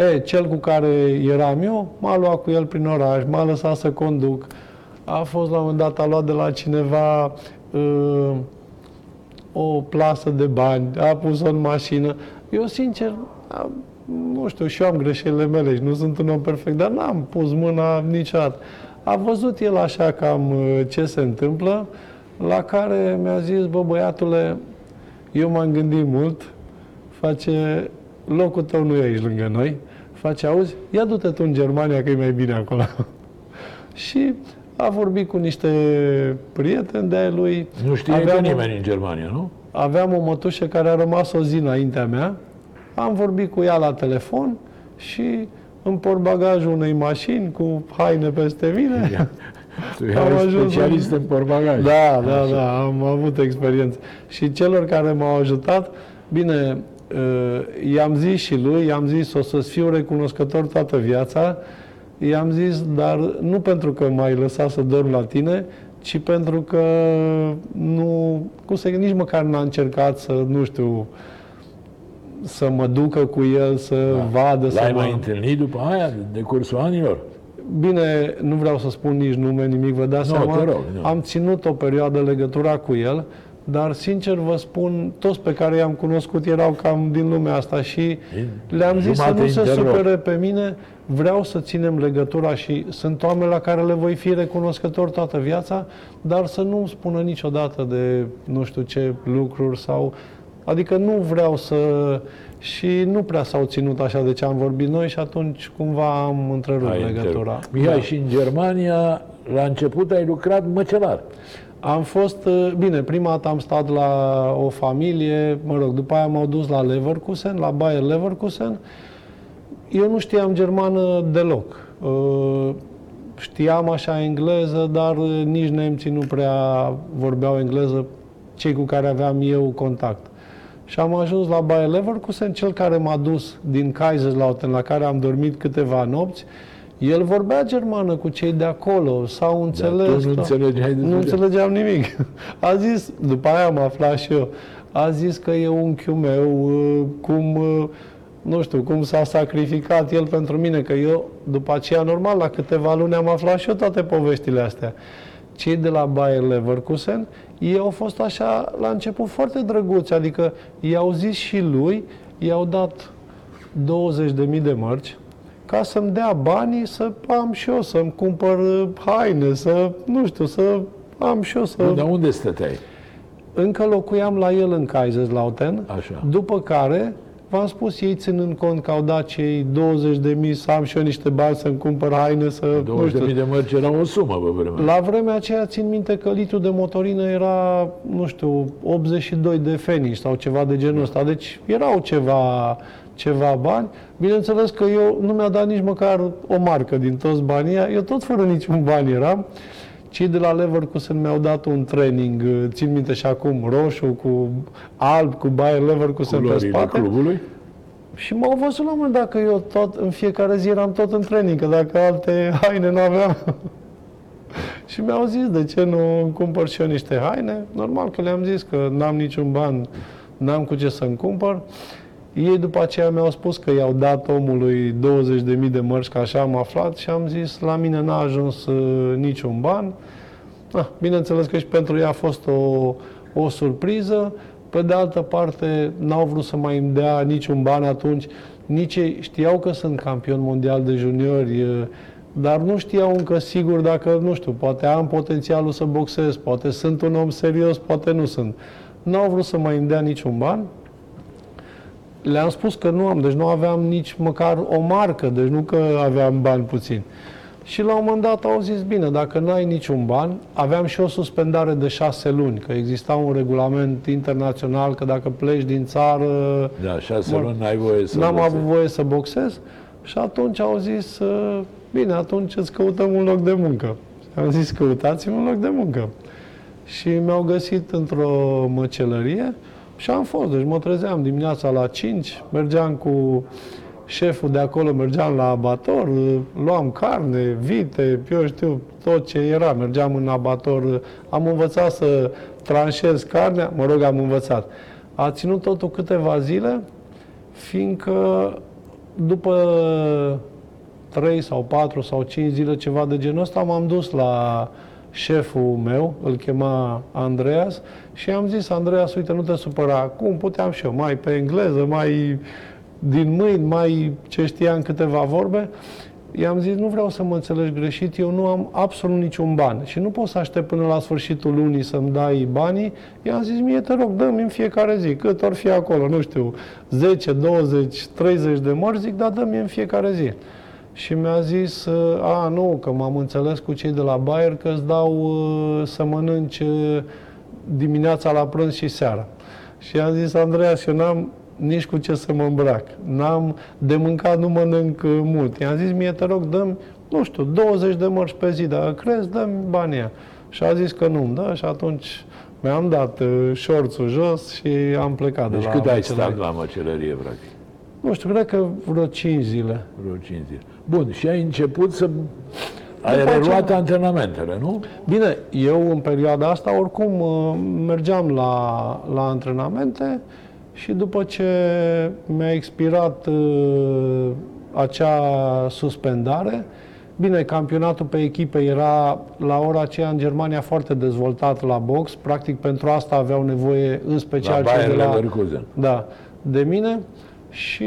S4: E, cel cu care eram eu, m-a luat cu el prin oraș, m-a lăsat să conduc. A fost la un moment dat, a luat de la cineva uh, o plasă de bani, a pus-o în mașină. Eu, sincer, am, nu știu, și eu am greșelile mele și nu sunt un om perfect, dar n-am pus mâna niciodată. A văzut el așa cam uh, ce se întâmplă, la care mi-a zis, bă, băiatule, eu m-am gândit mult, face, locul tău nu e aici lângă noi, face, auzi, ia du-te tu în Germania că e mai bine acolo. și a vorbit cu niște prieteni de-ai lui.
S3: Nu știe pe
S4: Aveam o-
S3: nimeni în Germania, nu?
S4: Aveam o mătușă care a rămas o zi înaintea mea. Am vorbit cu ea la telefon și în portbagajul unei mașini cu haine peste mine.
S3: Tu
S4: Am
S3: erai
S4: ajuns
S3: specialist
S4: în-
S3: în portbagaj.
S4: Da, da, da, am avut experiență. Și celor care m-au ajutat, bine, uh, i-am zis și lui, i-am zis o să-ți fiu recunoscător toată viața, i-am zis, dar nu pentru că m-ai lăsat să dorm la tine, ci pentru că nu, cum să nici măcar n-a încercat să, nu știu, să mă ducă cu el, să vadă, să
S3: L-ai
S4: mă...
S3: mai întâlnit după aia, de cursul anilor?
S4: Bine, nu vreau să spun nici nume, nimic, vă dați
S3: Nu,
S4: seama.
S3: te rog, nu.
S4: Am ținut o perioadă legătura cu el, dar sincer vă spun, toți pe care i-am cunoscut erau cam din lumea asta și le-am zis să
S3: jumate
S4: nu se
S3: interloc.
S4: supere pe mine, vreau să ținem legătura și sunt oameni la care le voi fi recunoscător toată viața, dar să nu spună niciodată de nu știu ce lucruri sau... Adică nu vreau să... Și nu prea s-au ținut așa de ce am vorbit noi și atunci cumva am întrerupt
S3: Ai
S4: legătura.
S3: întrerupt. Mihai,
S4: Da.
S3: și în Germania, la început ai lucrat măcelar.
S4: Am fost, uh, bine, prima dată am stat la o familie, mă rog, după aia m-au dus la Leverkusen, la Bayer Leverkusen. Eu nu știam germană deloc. Uh, Știam așa engleză, dar uh, nici nemții nu prea vorbeau engleză, cei cu care aveam eu contact. Și am ajuns la Bayer Leverkusen, cel care m-a dus din Kaiserslautern, la care am dormit câteva nopți, el vorbea germană cu cei de acolo, s-au înțeles.
S3: tu nu
S4: da.
S3: înțelegeai de
S4: Nu
S3: ce?
S4: înțelegeam nimic. A zis, după aia am aflat și eu, a zis că e unchiul meu, uh, cum, uh, nu știu, cum s-a sacrificat el pentru mine, că eu, după aceea, normal, la câteva luni am aflat și eu toate poveștile astea. Cei de la Bayer Leverkusen, ei au fost așa, la început, foarte drăguți, adică i-au zis și lui, i-au dat 20.000 de mărci, ca să-mi dea banii să am și eu, să-mi cumpăr uh, haine, să, nu știu, să am și eu să...
S3: Nu, dar unde stăteai?
S4: Încă locuiam la el în Kaiserslautern,
S3: Așa.
S4: după care, v-am spus, ei ținând cont că au dat cei 20 de mii să am și eu niște bani să-mi cumpăr haine, să... nu știu,
S3: 20.000 de mărci era o sumă pe vremea.
S4: la vremea aceea țin minte că litru de motorină era, nu știu, 82 de fenici sau ceva de genul ăsta. Deci erau ceva, ceva bani. Bineînțeles că eu nu mi-a dat nici măcar o marcă din toți banii ăia. Eu tot fără niciun bani eram. Cei de la Leverkusen mi-au dat un training, țin minte și acum, roșu, cu alb, cu Bayer Leverkusen pe
S3: Culorile
S4: spate.
S3: clubului?
S4: Și m-au văzut la un moment dat că eu tot, în fiecare zi eram tot în training, că dacă alte haine nu aveam. și mi-au zis, de ce nu îmi cumpăr și eu niște haine? Normal că le-am zis că n-am niciun ban, n-am cu ce să-mi cumpăr. Ei după aceea mi-au spus că i-au dat omului 20.000 de mărci, că așa am aflat și am zis, la mine n-a ajuns uh, niciun ban. Ah, bineînțeles că și pentru ei a fost o, o surpriză. Pe de altă parte, n-au vrut să mai îmi dea niciun ban atunci. Nici ei știau că sunt campion mondial de juniori, uh, dar nu știau încă sigur dacă, nu știu, poate am potențialul să boxez, poate sunt un om serios, poate nu sunt. N-au vrut să mai îmi dea niciun ban. Le-am spus că nu am, deci nu aveam nici măcar o marcă, deci nu că aveam bani puțini. Și la un moment dat au zis, bine, dacă nu ai niciun ban, aveam și o suspendare de șase luni, că exista un regulament internațional că dacă pleci din țară...
S3: Da, șase
S4: mă,
S3: luni n-ai voie să
S4: N-am
S3: boxezi.
S4: avut voie să boxez și atunci au zis, "Uh, bine, atunci îți căutăm un loc de muncă. Am zis, căutați-mi un loc de muncă. Și mi-au găsit într-o măcelărie și am fost. Deci mă trezeam dimineața la 5, mergeam cu șeful de acolo, mergeam la abator, luam carne, vite, eu știu, tot ce era. Mergeam în abator, am învățat să tranșez carnea, mă rog, am învățat. A ținut totul câteva zile, fiindcă după 3 sau 4 sau 5 zile, ceva de genul ăsta, m-am dus la șeful meu, îl chema Andreas, și am zis, Andreas, uite, nu te supăra, cum puteam și eu, mai pe engleză, mai din mâini, mai ce știam câteva vorbe, i-am zis, nu vreau să mă înțelegi greșit, eu nu am absolut niciun ban și nu pot să aștept până la sfârșitul lunii să-mi dai banii. I-am zis, mie te rog, dă-mi în fiecare zi, cât or fi acolo, nu știu, 10, 20, 30 de mărci, zic, da, dă-mi în fiecare zi. Și mi-a zis, a, nu, că m-am înțeles cu cei de la Bayer că îți dau uh, să mănânci uh, dimineața la prânz și seara. Și am zis, Andreea, și eu n-am nici cu ce să mă îmbrac. N-am de mâncat, nu mănânc uh, mult. I-am zis, mie te rog, dăm, nu știu, 20 de mărci pe zi, dacă crezi, dăm banii aia. Și a zis că nu-mi dă și atunci mi-am dat uh, șorțul jos și am plecat
S3: Deci
S4: de la
S3: cât ai
S4: măcelărie.
S3: stat la măcelărie, practic?
S4: Nu știu, cred că vreo 5 zile.
S3: Vreo 5 zile. Bun, și ai început să... Ai
S4: După
S3: reluat
S4: aceea-
S3: antrenamentele, nu?
S4: Bine, eu în perioada asta oricum uh, mergeam la, la antrenamente și după ce mi-a expirat uh, acea suspendare, bine, campionatul pe echipe era la ora aceea în Germania foarte dezvoltat la box, practic pentru asta aveau nevoie în
S3: La
S4: special cei
S3: Bayer
S4: de la,
S3: Leverkusen.
S4: da, de mine și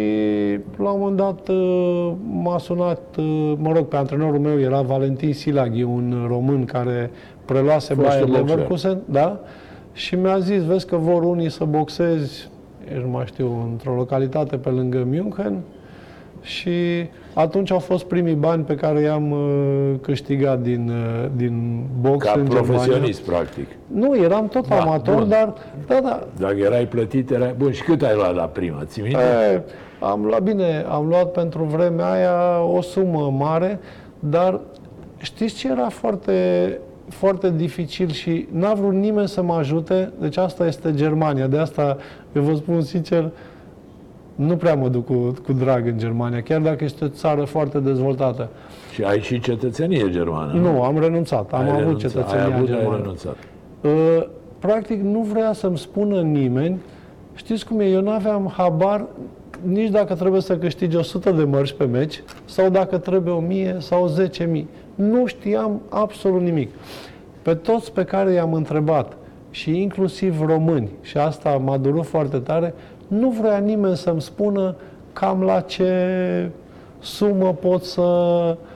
S4: la un moment dat uh, m-a sunat, uh, mă rog, pe antrenorul meu era Valentin Silaghi, un român care preluase
S3: Fostul
S4: Bayer
S3: boxer.
S4: Leverkusen, da? Și mi-a zis, vezi că vor unii să boxezi, eu nu mai știu, într-o localitate pe lângă München și atunci au fost primii bani pe care i-am uh, câștigat din, uh, din box
S3: Ca
S4: în Germania.
S3: profesionist, practic.
S4: Nu, eram tot
S3: Da,
S4: amator,
S3: bun.
S4: dar, da, da,
S3: Dacă erai plătit, erai... Bun, și cât ai luat la prima? Ți minte?
S4: E, am luat bine, am luat pentru vremea aia o sumă mare, dar știți ce era foarte, foarte dificil și n-a vrut nimeni să mă ajute, deci asta este Germania, de asta eu vă spun sincer, nu prea mă duc cu, cu drag în Germania, chiar dacă este o țară foarte dezvoltată.
S3: Și ai și cetățenie germană.
S4: Nu, am renunțat, am
S3: Ai
S4: avut
S3: renunțat,
S4: cetățenia
S3: ai avut, ai
S4: germană.
S3: renunțat.
S4: Uh, practic nu vrea să-mi spună nimeni, știți cum e, eu nu aveam habar nici dacă trebuie să câștigi 100 de mărci pe meci sau dacă trebuie 1000 sau 10.000. Nu știam absolut nimic. Pe toți pe care i-am întrebat și inclusiv români, și asta m-a durut foarte tare, nu vrea nimeni să-mi spună cam la ce sumă pot să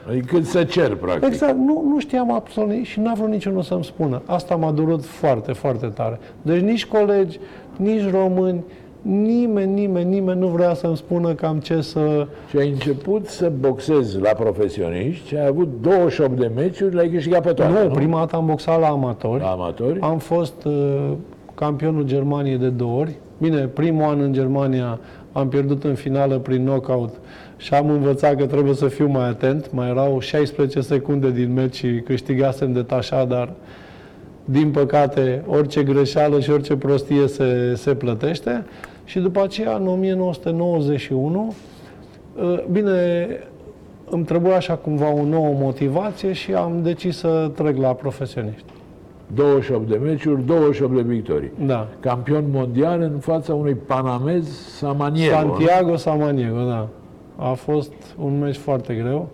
S3: Adică cât să cer, practic.
S4: Exact, nu, nu știam absolut nici și n-a vrut niciunul să-mi spună. Asta m-a durut foarte, foarte tare. Deci nici colegi, nici români, nimeni, nimeni, nimeni nu vrea să-mi spună cam ce să...
S3: Și ai început să boxezi la profesioniști și ai avut 28 de meciuri, le-ai câștigat pe toate,
S4: nu,
S3: nu?
S4: prima dată am boxat la amatori.
S3: La amatori?
S4: Am fost uh, campionul Germaniei de două ori. Bine, primul an în Germania am pierdut în finală prin knockout și am învățat că trebuie să fiu mai atent. Mai erau 16 secunde din meci și câștigasem detașat, dar din păcate orice greșeală și orice prostie se, se plătește. Și după aceea, în 1991, uh, bine, îmi trebuia așa cumva o nouă motivație și am decis să trec la profesioniști.
S3: 28 de meciuri, 28 de victorii.
S4: Da.
S3: Campion mondial în fața unui panamez Samaniego.
S4: Santiago Samaniego, da. A fost un meci foarte greu.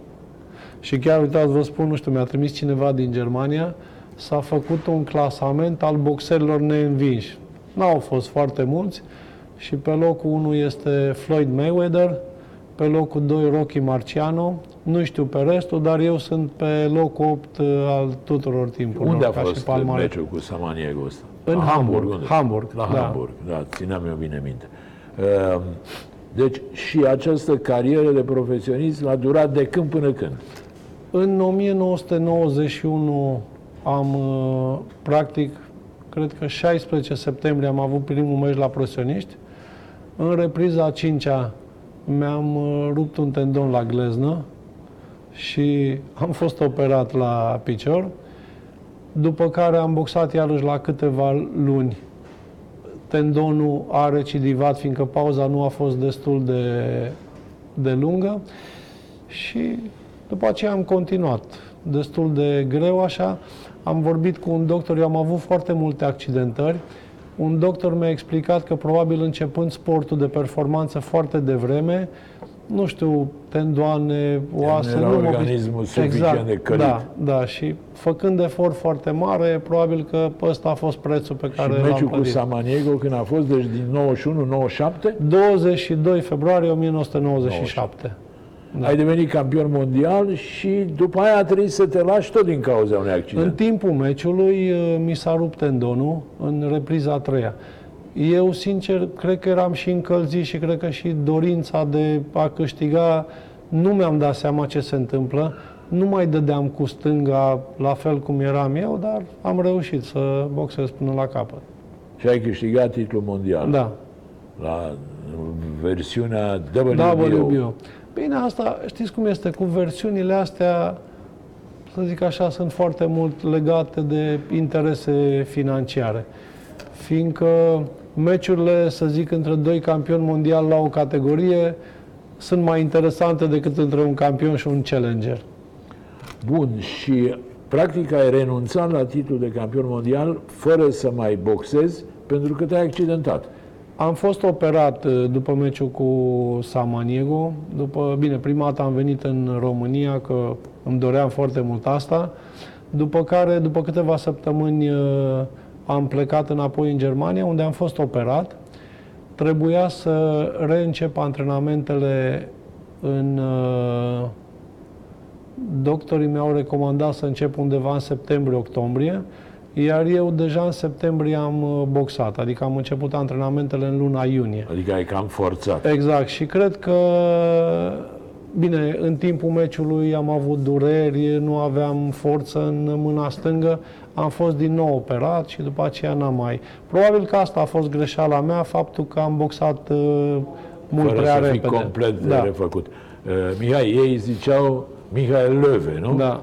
S4: Și chiar, uitați, vă spun, nu știu, mi-a trimis cineva din Germania, s-a făcut un clasament al boxerilor neînvinși. N-au fost foarte mulți și pe locul 1 este Floyd Mayweather, pe locul 2 Rocky Marciano, nu știu pe restul, dar eu sunt pe locul 8 uh, al tuturor timpurilor.
S3: Unde a
S4: ca și
S3: fost
S4: palmaret.
S3: meciul cu Samaniego ăsta?
S4: În
S3: La
S4: Hamburg.
S3: unde?
S4: Hamburg,
S3: La
S4: da.
S3: Hamburg, da, țineam eu bine minte. Uh, Deci și această carieră de profesionist a durat de când până când?
S4: În 1991 am, uh, practic, cred că 16 septembrie am avut primul meci la profesioniști. În repriza a cincea mi-am uh, rupt un tendon la gleznă și am fost operat la picior. După care am boxat iarăși la câteva luni. Tendonul a recidivat, fiindcă pauza nu a fost destul de, de lungă. Și după aceea am continuat destul de greu așa. Am vorbit cu un doctor, eu am avut foarte multe accidentări. Un doctor mi-a explicat că probabil începând sportul de performanță foarte devreme, nu știu, tendoane, oase,
S3: era
S4: nu mă
S3: organismul
S4: obiș-
S3: suficient
S4: exact,
S3: de călit.
S4: Da, da, și făcând efort foarte mare, probabil că ăsta a fost prețul pe
S3: Și
S4: care l-am
S3: meciul cu
S4: plătit.
S3: Samaniego când a fost, deci din 91-97,
S4: 22 februarie 1997.
S3: da. ai devenit campion mondial și după aia a trebuit să te lași tot din cauza unui
S4: În
S3: accident.
S4: timpul meciului uh, mi s-a rupt tendonul în repriza a treia. Eu, sincer, cred că eram și încălzit și cred că și dorința de a câștiga, nu mi-am dat seama ce se întâmplă. Nu mai dădeam cu stânga la fel cum eram eu, dar am reușit să boxez până la capăt.
S3: Și ai câștigat titlul mondial.
S4: Da,
S3: La versiunea WBO.
S4: WBO. Bine, asta știți cum este, cu versiunile astea, să zic așa, sunt foarte mult legate de interese financiare. Fiindcă meciurile, să zic, între doi campioni mondiali la o categorie sunt mai interesante decât între un campion și un challenger.
S3: Bun, și practic ai renunțat la titlul de campion mondial fără să mai boxezi pentru că te-ai accidentat.
S4: Am fost operat uh, după meciul cu Samaniego. După, bine, prima dată am venit în România, că îmi doream foarte mult asta. După care, după câteva săptămâni, uh, am plecat înapoi în Germania, unde am fost operat. Trebuia să reîncep antrenamentele în... uh, Doctorii mi-au recomandat să încep undeva în septembrie-octombrie, iar eu deja în septembrie am uh, boxat, adică am început antrenamentele în luna iunie.
S3: Adică ai cam forțat.
S4: Exact, și cred că, bine, în timpul meciului am avut dureri, nu aveam forță în mâna stângă, am fost din nou operat și după aceea n-am mai... Probabil că asta a fost greșeala mea, faptul că am boxat uh, mult
S3: fără
S4: prea
S3: să fii
S4: repede.
S3: complet
S4: da.
S3: refăcut. Uh, Mihai, ei ziceau Mihai Löwe, nu?
S4: Da.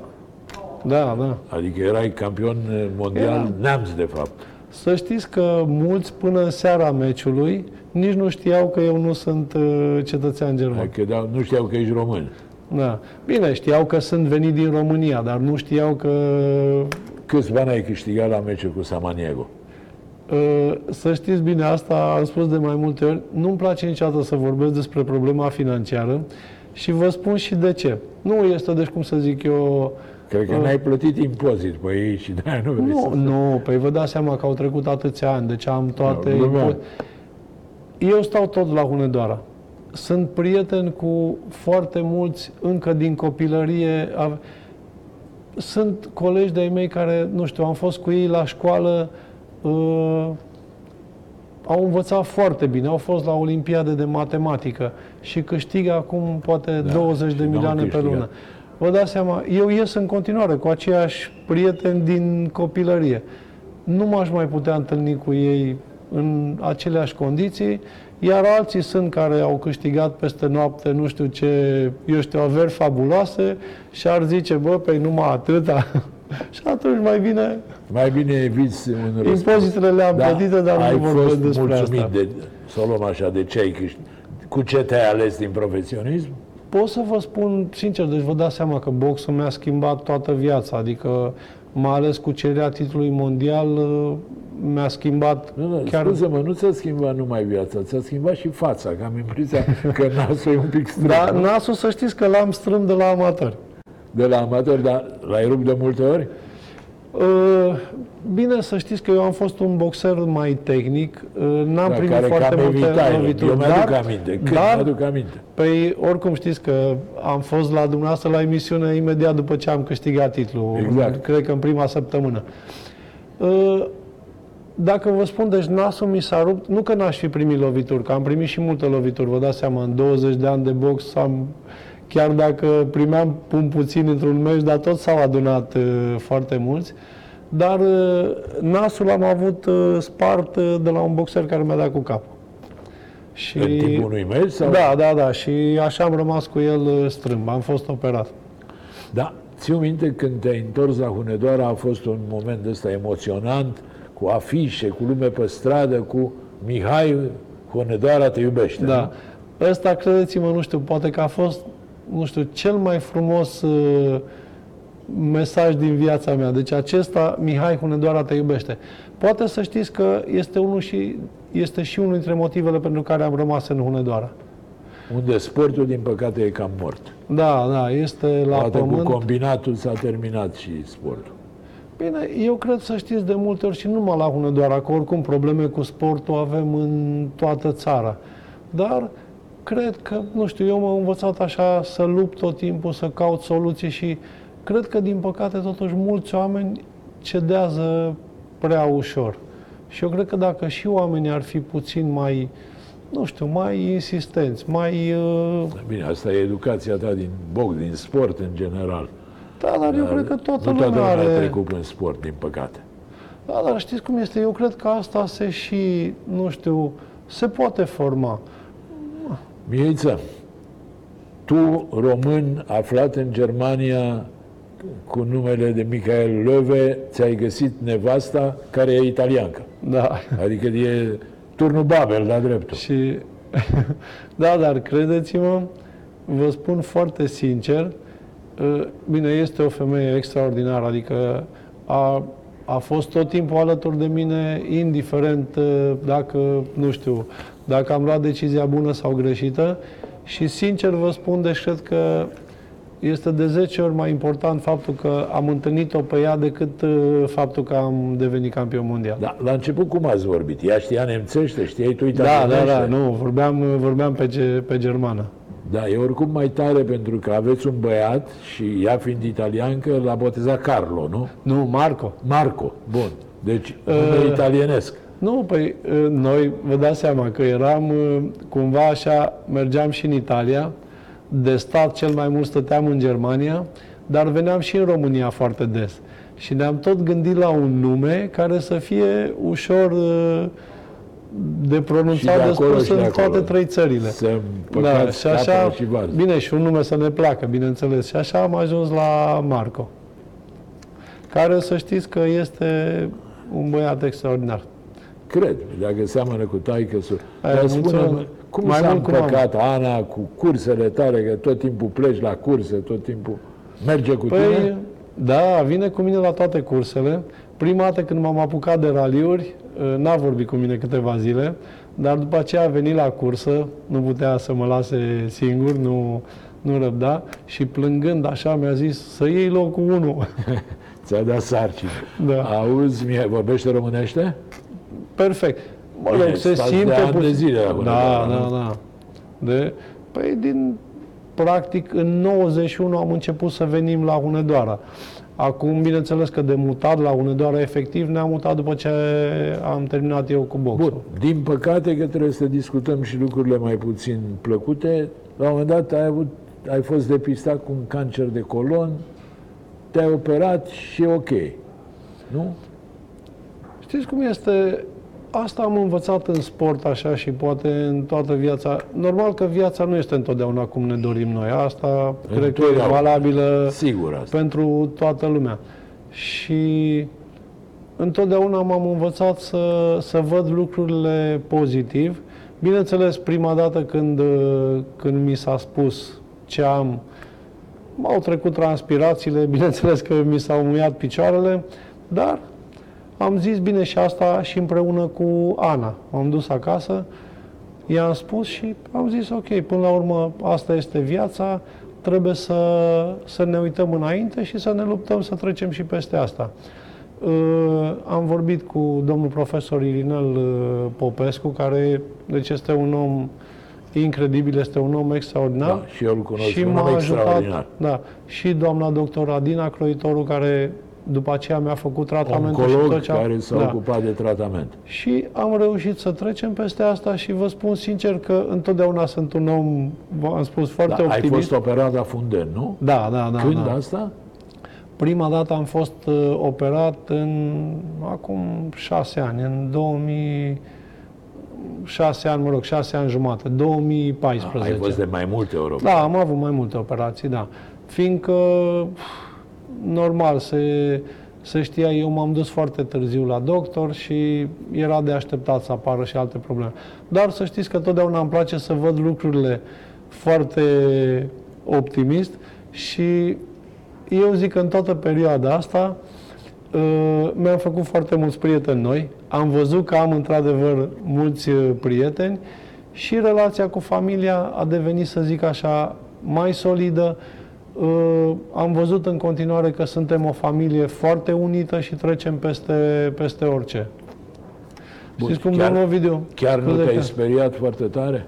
S4: Da, da.
S3: Adică erai campion uh, mondial
S4: Eram.
S3: neamț, de fapt.
S4: Să știți că mulți până în seara meciului nici nu știau că eu nu sunt uh, cetățean german.
S3: Adică da, nu știau că ești român.
S4: Da. Bine, știau că sunt venit din România, dar nu știau că
S3: Câți bani ai câștigat la meciul cu Samaniego?
S4: Uh, Să știți bine, asta am spus de mai multe ori, nu-mi place niciodată să vorbesc despre problema financiară și vă spun și de ce. Nu este, deci cum să zic eu,
S3: Cred că n-ai plătit impozit pe ei și de-aia nu vrei
S4: nu,
S3: să...
S4: nu, păi vă dați seama că au trecut atâția ani, deci am toate...
S3: Da, glumeam.
S4: impo- Eu stau tot la Hunedoara. Sunt prieten cu foarte mulți încă din copilărie. Ave- Sunt colegi de-ai mei care, nu știu, am fost cu ei la școală, uh, au învățat foarte bine, au fost la Olimpiade de matematică și câștigă acum poate
S3: Da,
S4: 20 de
S3: și n-au
S4: milioane pe
S3: câștigat.
S4: lună. Vă dați seama, eu ies în continuare cu aceiași prieteni din copilărie. Nu m-aș mai putea întâlni cu ei în aceleași condiții, iar alții sunt care au câștigat peste noapte nu știu ce, eu știu, averi fabuloase și ar zice, bă, pe numai atâta. și atunci mai bine,
S3: Mai bine eviți un răspuns.
S4: impozitele le-am
S3: Da,
S4: plătite, dar
S3: ai
S4: nu vorbesc
S3: fost
S4: despre
S3: mulțumit
S4: asta.
S3: de, să o luăm așa, de ce ai câștigat? Cu ce te-ai ales din profesionism?
S4: Pot să vă spun sincer, deci vă dați seama că boxul mi-a schimbat toată viața, adică mai ales cucerirea titlului mondial, uh, mi-a schimbat
S3: Nu, nu,
S4: chiar...
S3: scuze-mă, nu ți-a schimbat numai viața, ți-a schimbat și fața, că am impresia că nasul e un pic strâmb.
S4: Dar
S3: nu?
S4: nasul să știți că l-am strâmb de la amatori.
S3: De la amator, dar l-ai rupt de multe ori?
S4: Uh, Bine să știți că eu am fost un boxer mai tehnic, uh, n-am
S3: Da,
S4: primit
S3: care
S4: foarte
S3: cam
S4: multe
S3: evitai.
S4: lovituri.
S3: Eu mi-aduc aminte, când
S4: dar,
S3: mi-aduc aminte.
S4: Păi, oricum știți că am fost la dumneavoastră la emisiune imediat după ce am câștigat titlul.
S3: Exact.
S4: Cred că în prima săptămână. Uh, Dacă vă spun, deci nasul mi s-a rupt, nu că n-aș fi primit lovituri, că am primit și multe lovituri, vă dați seama, în 20 de ani de box am, chiar dacă primeam un puțin într-un meci, dar tot s-au adunat uh, foarte mulți. Dar uh, nasul l-am avut uh, spart uh, de la un boxer care mi-a dat cu capul. Și...
S3: În timpul unui meci? Sau?
S4: Da, da, da. Și așa am rămas cu el uh, strâmb. Am fost operat.
S3: Da. Țiu minte când te-ai întors la Hunedoara a fost un moment ăsta emoționant, cu afișe, cu lume pe stradă, cu Mihai Hunedoara te iubește.
S4: Da. Ăsta, credeți-mă, nu știu, poate că a fost, nu știu, cel mai frumos uh, mesaj din viața mea. Deci acesta, Mihai Hunedoara te iubește. Poate să știți că este unul și este și unul dintre motivele pentru care am rămas în Hunedoara.
S3: Nu? Unde sportul, din păcate, e cam mort.
S4: Da, da, este la
S3: Poate
S4: pământ.
S3: cu combinatul s-a terminat și sportul.
S4: Bine, eu cred să știți de multe ori și nu numai la Hunedoara, că oricum probleme cu sportul avem în toată țara. Dar cred că, nu știu, eu m-am învățat așa să lupt tot timpul, să caut soluții și cred că, din păcate, totuși, mulți oameni cedează prea ușor. Și eu cred că dacă și oamenii ar fi puțin mai, nu știu, mai insistenți, mai... uh,
S3: Bine, asta e educația ta din box, din sport în general.
S4: Da, dar eu cred că toată
S3: nu toată
S4: lumea
S3: lumea a
S4: are...
S3: trecut în sport, din păcate.
S4: Da, dar știți cum este? Eu cred că asta se și, nu știu, se poate forma.
S3: Mihaiță, tu, român, aflat în Germania cu numele de Michael Löwe, ți-ai găsit nevasta care e italiancă.
S4: Da.
S3: Adică e turnul Babel, la dreptul.
S4: Și, da, dar credeți-mă, vă spun foarte sincer, uh, bine, este o femeie extraordinară, adică a, a fost tot timpul alături de mine, indiferent uh, dacă, nu știu, dacă am luat decizia bună sau greșită și sincer vă spun, deci cred că este de 10 ori mai important faptul că am întâlnit-o pe ea decât uh, faptul că am devenit campion mondial.
S3: Da, la început cum ați vorbit? Ea știa nemțește, știai tu
S4: Da,
S3: italienește?
S4: da, da, nu, vorbeam, vorbeam pe, ge, pe germană.
S3: Da, e oricum mai tare pentru că aveți un băiat și ea fiind italiancă l-a botezat Carlo, nu?
S4: Nu, Marco.
S3: Marco, bun. Deci, nume
S4: Uh,
S3: italienesc.
S4: Nu, păi uh, noi, vă dați seama că eram uh, cumva așa, mergeam și în Italia, de stat cel mai mult stăteam în Germania, dar veneam și în România foarte des. Și ne-am tot gândit la un nume care să fie ușor uh, de
S3: Și de
S4: pronunțat de
S3: acolo
S4: spus
S3: și de
S4: în
S3: acolo.
S4: toate trei țările.
S3: Să
S4: Da,
S3: împăcați
S4: și așa,
S3: capra și vază.
S4: bine, și un nume să ne placă, bineînțeles. Și așa am ajuns la Marco, care să știți că este un băiat extraordinar.
S3: Cred, dacă seamănă cu taică su
S4: Aia,
S3: Dar
S4: mulțumesc.
S3: spune cum
S4: Mai
S3: s-a
S4: mult cu mama.
S3: împăcat Ana cu cursele tale, că tot timpul pleci la curse, tot timpul merge cu
S4: Păi,
S3: tine?
S4: da, vine cu mine la toate cursele. Prima dată când m-am apucat de raliuri, ă, n-a vorbit cu mine câteva zile, dar după aceea a venit la cursă, nu putea să mă lase singur, nu, nu răbda și plângând așa mi-a zis să iei locul 1.
S3: Ți-a dat sarcină.
S4: Da.
S3: Auzi, mie, vorbește românește?
S4: Perfect. Mă
S3: Bine,
S4: rog, se
S3: stați de
S4: simte...
S3: ani
S4: puțin-
S3: de zile la
S4: Da,
S3: Hunedoara,
S4: da,
S3: nu?
S4: da. De, păi din, practic, în 91 am început să venim la Hunedoara. Acum, bineînțeles că de mutat la Hunedoara, efectiv, ne-am mutat după ce am terminat eu cu boxul.
S3: Bun, din păcate că trebuie să discutăm și lucrurile mai puțin plăcute. La un moment dat ai, avut, ai fost depistat cu un cancer de colon, te-ai operat și e ok. Nu?
S4: Știți cum este? Asta am învățat în sport așa și poate în toată viața. Normal că viața nu este întotdeauna cum ne dorim noi. Asta cred că e
S3: Întotdeauna.
S4: valabilă
S3: Sigur asta.
S4: pentru toată lumea. Și întotdeauna m-am învățat să, să văd lucrurile pozitiv. Bineînțeles, prima dată când, uh, când mi s-a spus ce am, M-au trecut transpirațiile, bineînțeles că mi s-au muiat picioarele, dar am zis bine și asta și împreună cu Ana. M-am dus acasă, i-am spus și am zis ok, până la urmă asta este viața, trebuie să, să ne uităm înainte și să ne luptăm să trecem și peste asta. Uh, am vorbit cu domnul profesor Irinel uh, Popescu, care deci este un om incredibil, este un om extraordinar.
S3: Da, și eu îl cunosc,
S4: și
S3: un
S4: m-a
S3: om
S4: ajutat,
S3: extraordinar.
S4: da, și doamna doctor Adina Croitoru, care după aceea mi-a făcut tratamentul și
S3: Oncolog
S4: tot ce a-
S3: care s-a
S4: da.
S3: ocupat de tratament.
S4: Și am reușit să trecem peste asta și vă spun sincer că întotdeauna sunt un om, v-am spus, foarte
S3: Da, ai
S4: optimist.
S3: fost operat la funden, nu?
S4: Da, da, da.
S3: Când
S4: da.
S3: asta?
S4: Prima dată am fost uh, operat în acum șase ani, în 2000 șase ani, mă rog, șase ani jumate, 2014.
S3: Ai fost de mai multe ori.
S4: Da, am avut mai multe operații, da. Fiindcă, normal, se, se știa, eu m-am dus foarte târziu la doctor și era de așteptat să apară și alte probleme. Dar să știți că totdeauna îmi place să văd lucrurile foarte optimist și eu zic că în toată perioada asta uh, mi-am făcut foarte mulți prieteni noi. Am văzut că am într-adevăr mulți uh, prieteni și relația cu familia a devenit, să zic așa, mai solidă. Uh, Am văzut în continuare că suntem o familie foarte unită și trecem peste, peste orice.
S3: Bun,
S4: Știți cum,
S3: chiar-
S4: domnul Ovidiu?
S3: Chiar nu
S4: Scuze
S3: te-ai
S4: că-
S3: speriat foarte tare?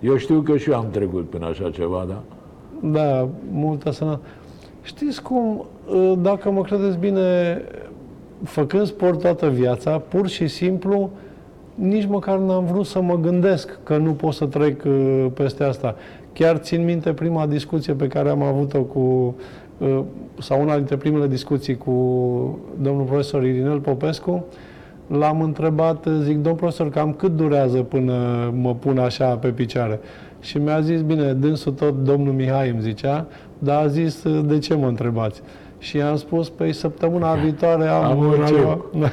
S3: Eu știu că și eu am trecut până așa ceva, da?
S4: Da, multă sănătate. Știți cum, uh, dacă mă credeți bine, făcând sport toată viața, pur și simplu, nici măcar n-am vrut să mă gândesc că nu pot să trec uh, peste asta. Chiar țin minte prima discuție pe care am avut-o cu, uh, sau una dintre primele discuții cu domnul profesor Irinel Popescu, L-am întrebat, zic, domn profesor, cam cât durează până mă pun așa pe picioare? Și mi-a zis, bine, dânsul tot domnul Mihai îmi zicea, dar a zis, de ce mă întrebați? Și i-am spus, păi săptămâna viitoare am,
S3: Am un
S4: ceva.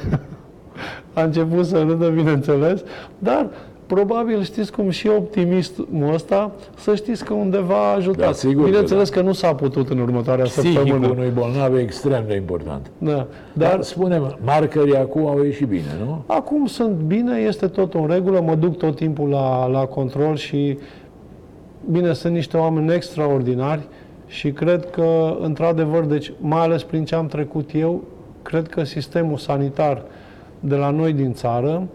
S4: a început să râdă, bineînțeles, dar probabil știți cum și optimismul ăsta, să știți că undeva a ajutat.
S3: Da, sigur că
S4: bineînțeles că, nu s-a putut în următoarea
S3: Psihicul
S4: săptămână.
S3: unui bolnav e extrem de important.
S4: Da.
S3: Dar,
S4: Dar
S3: spune markerii acum au ieșit bine, nu?
S4: Acum sunt bine, este tot în regulă, mă duc tot timpul la, la control și, bine, sunt niște oameni extraordinari și cred că, într-adevăr, deci, mai ales prin ce am trecut eu, cred că sistemul sanitar de la noi din țară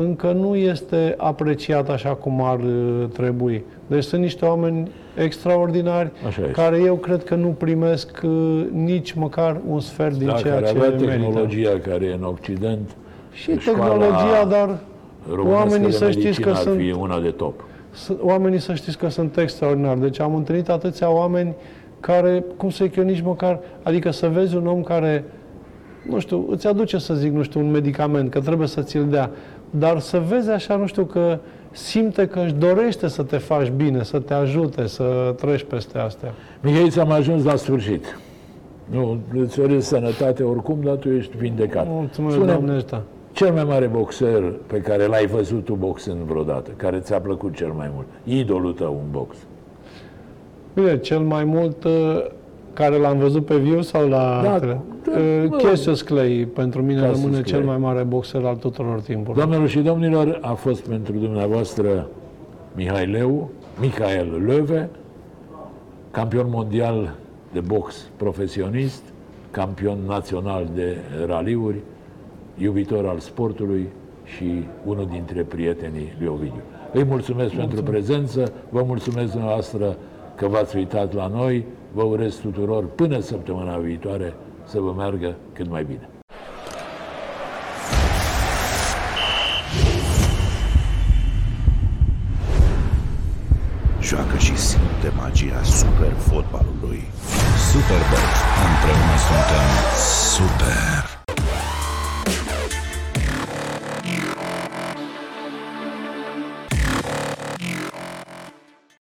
S4: încă nu este apreciat așa cum ar uh, trebui. Deci sunt niște oameni extraordinari
S3: Așa este.
S4: care eu cred că nu primesc uh, nici măcar un sfert din
S3: Da,
S4: ceea
S3: care
S4: ce
S3: avea
S4: merită.
S3: tehnologia care e în Occident.
S4: Și
S3: școala
S4: tehnologia, dar
S3: românească
S4: oamenii
S3: de
S4: să știți
S3: medicină
S4: că
S3: ar
S4: sunt,
S3: fi una de top.
S4: s- oamenii să știți că sunt extraordinari. Deci am întâlnit atâția oameni care, cum să zic eu, nici măcar, adică să vezi un om care, nu știu, îți aduce să zic, nu știu, un medicament, că trebuie să ți-l dea, dar să vezi așa, nu știu, că simte că își dorește să te faci bine, să te ajute, să treci peste astea.
S3: Mihai, am ajuns la sfârșit. Nu, îți urez sănătate oricum, dar tu ești vindecat.
S4: Mulțumesc,
S3: Spune-mi,
S4: Doamne ăsta.
S3: cel mai mare boxer pe care l-ai văzut tu boxând vreodată, care ți-a plăcut cel mai mult, idolul tău în box.
S4: Bine, cel mai mult uh, care l-am văzut pe viu sau la...
S3: Da,
S4: tele-
S3: da,
S4: Uh,
S3: mă.
S4: Cassius Clay, pentru mine
S3: Cassius
S4: rămâne
S3: Clay.
S4: cel mai mare boxer al tuturor timpurilor.
S3: Doamnelor și domnilor, a fost pentru dumneavoastră Mihai Leu, Michael Löwe, campion mondial de box profesionist, campion național de raliuri, iubitor al sportului și unul dintre prietenii lui Ovidiu. Îi mulțumesc pentru prezență, vă mulțumesc dumneavoastră că v-ați uitat la noi, vă urez tuturor până săptămâna viitoare să vă meargă cât mai bine.
S1: Joacă și simte magia super fotbalului.
S2: Superbox. Împreună suntem super.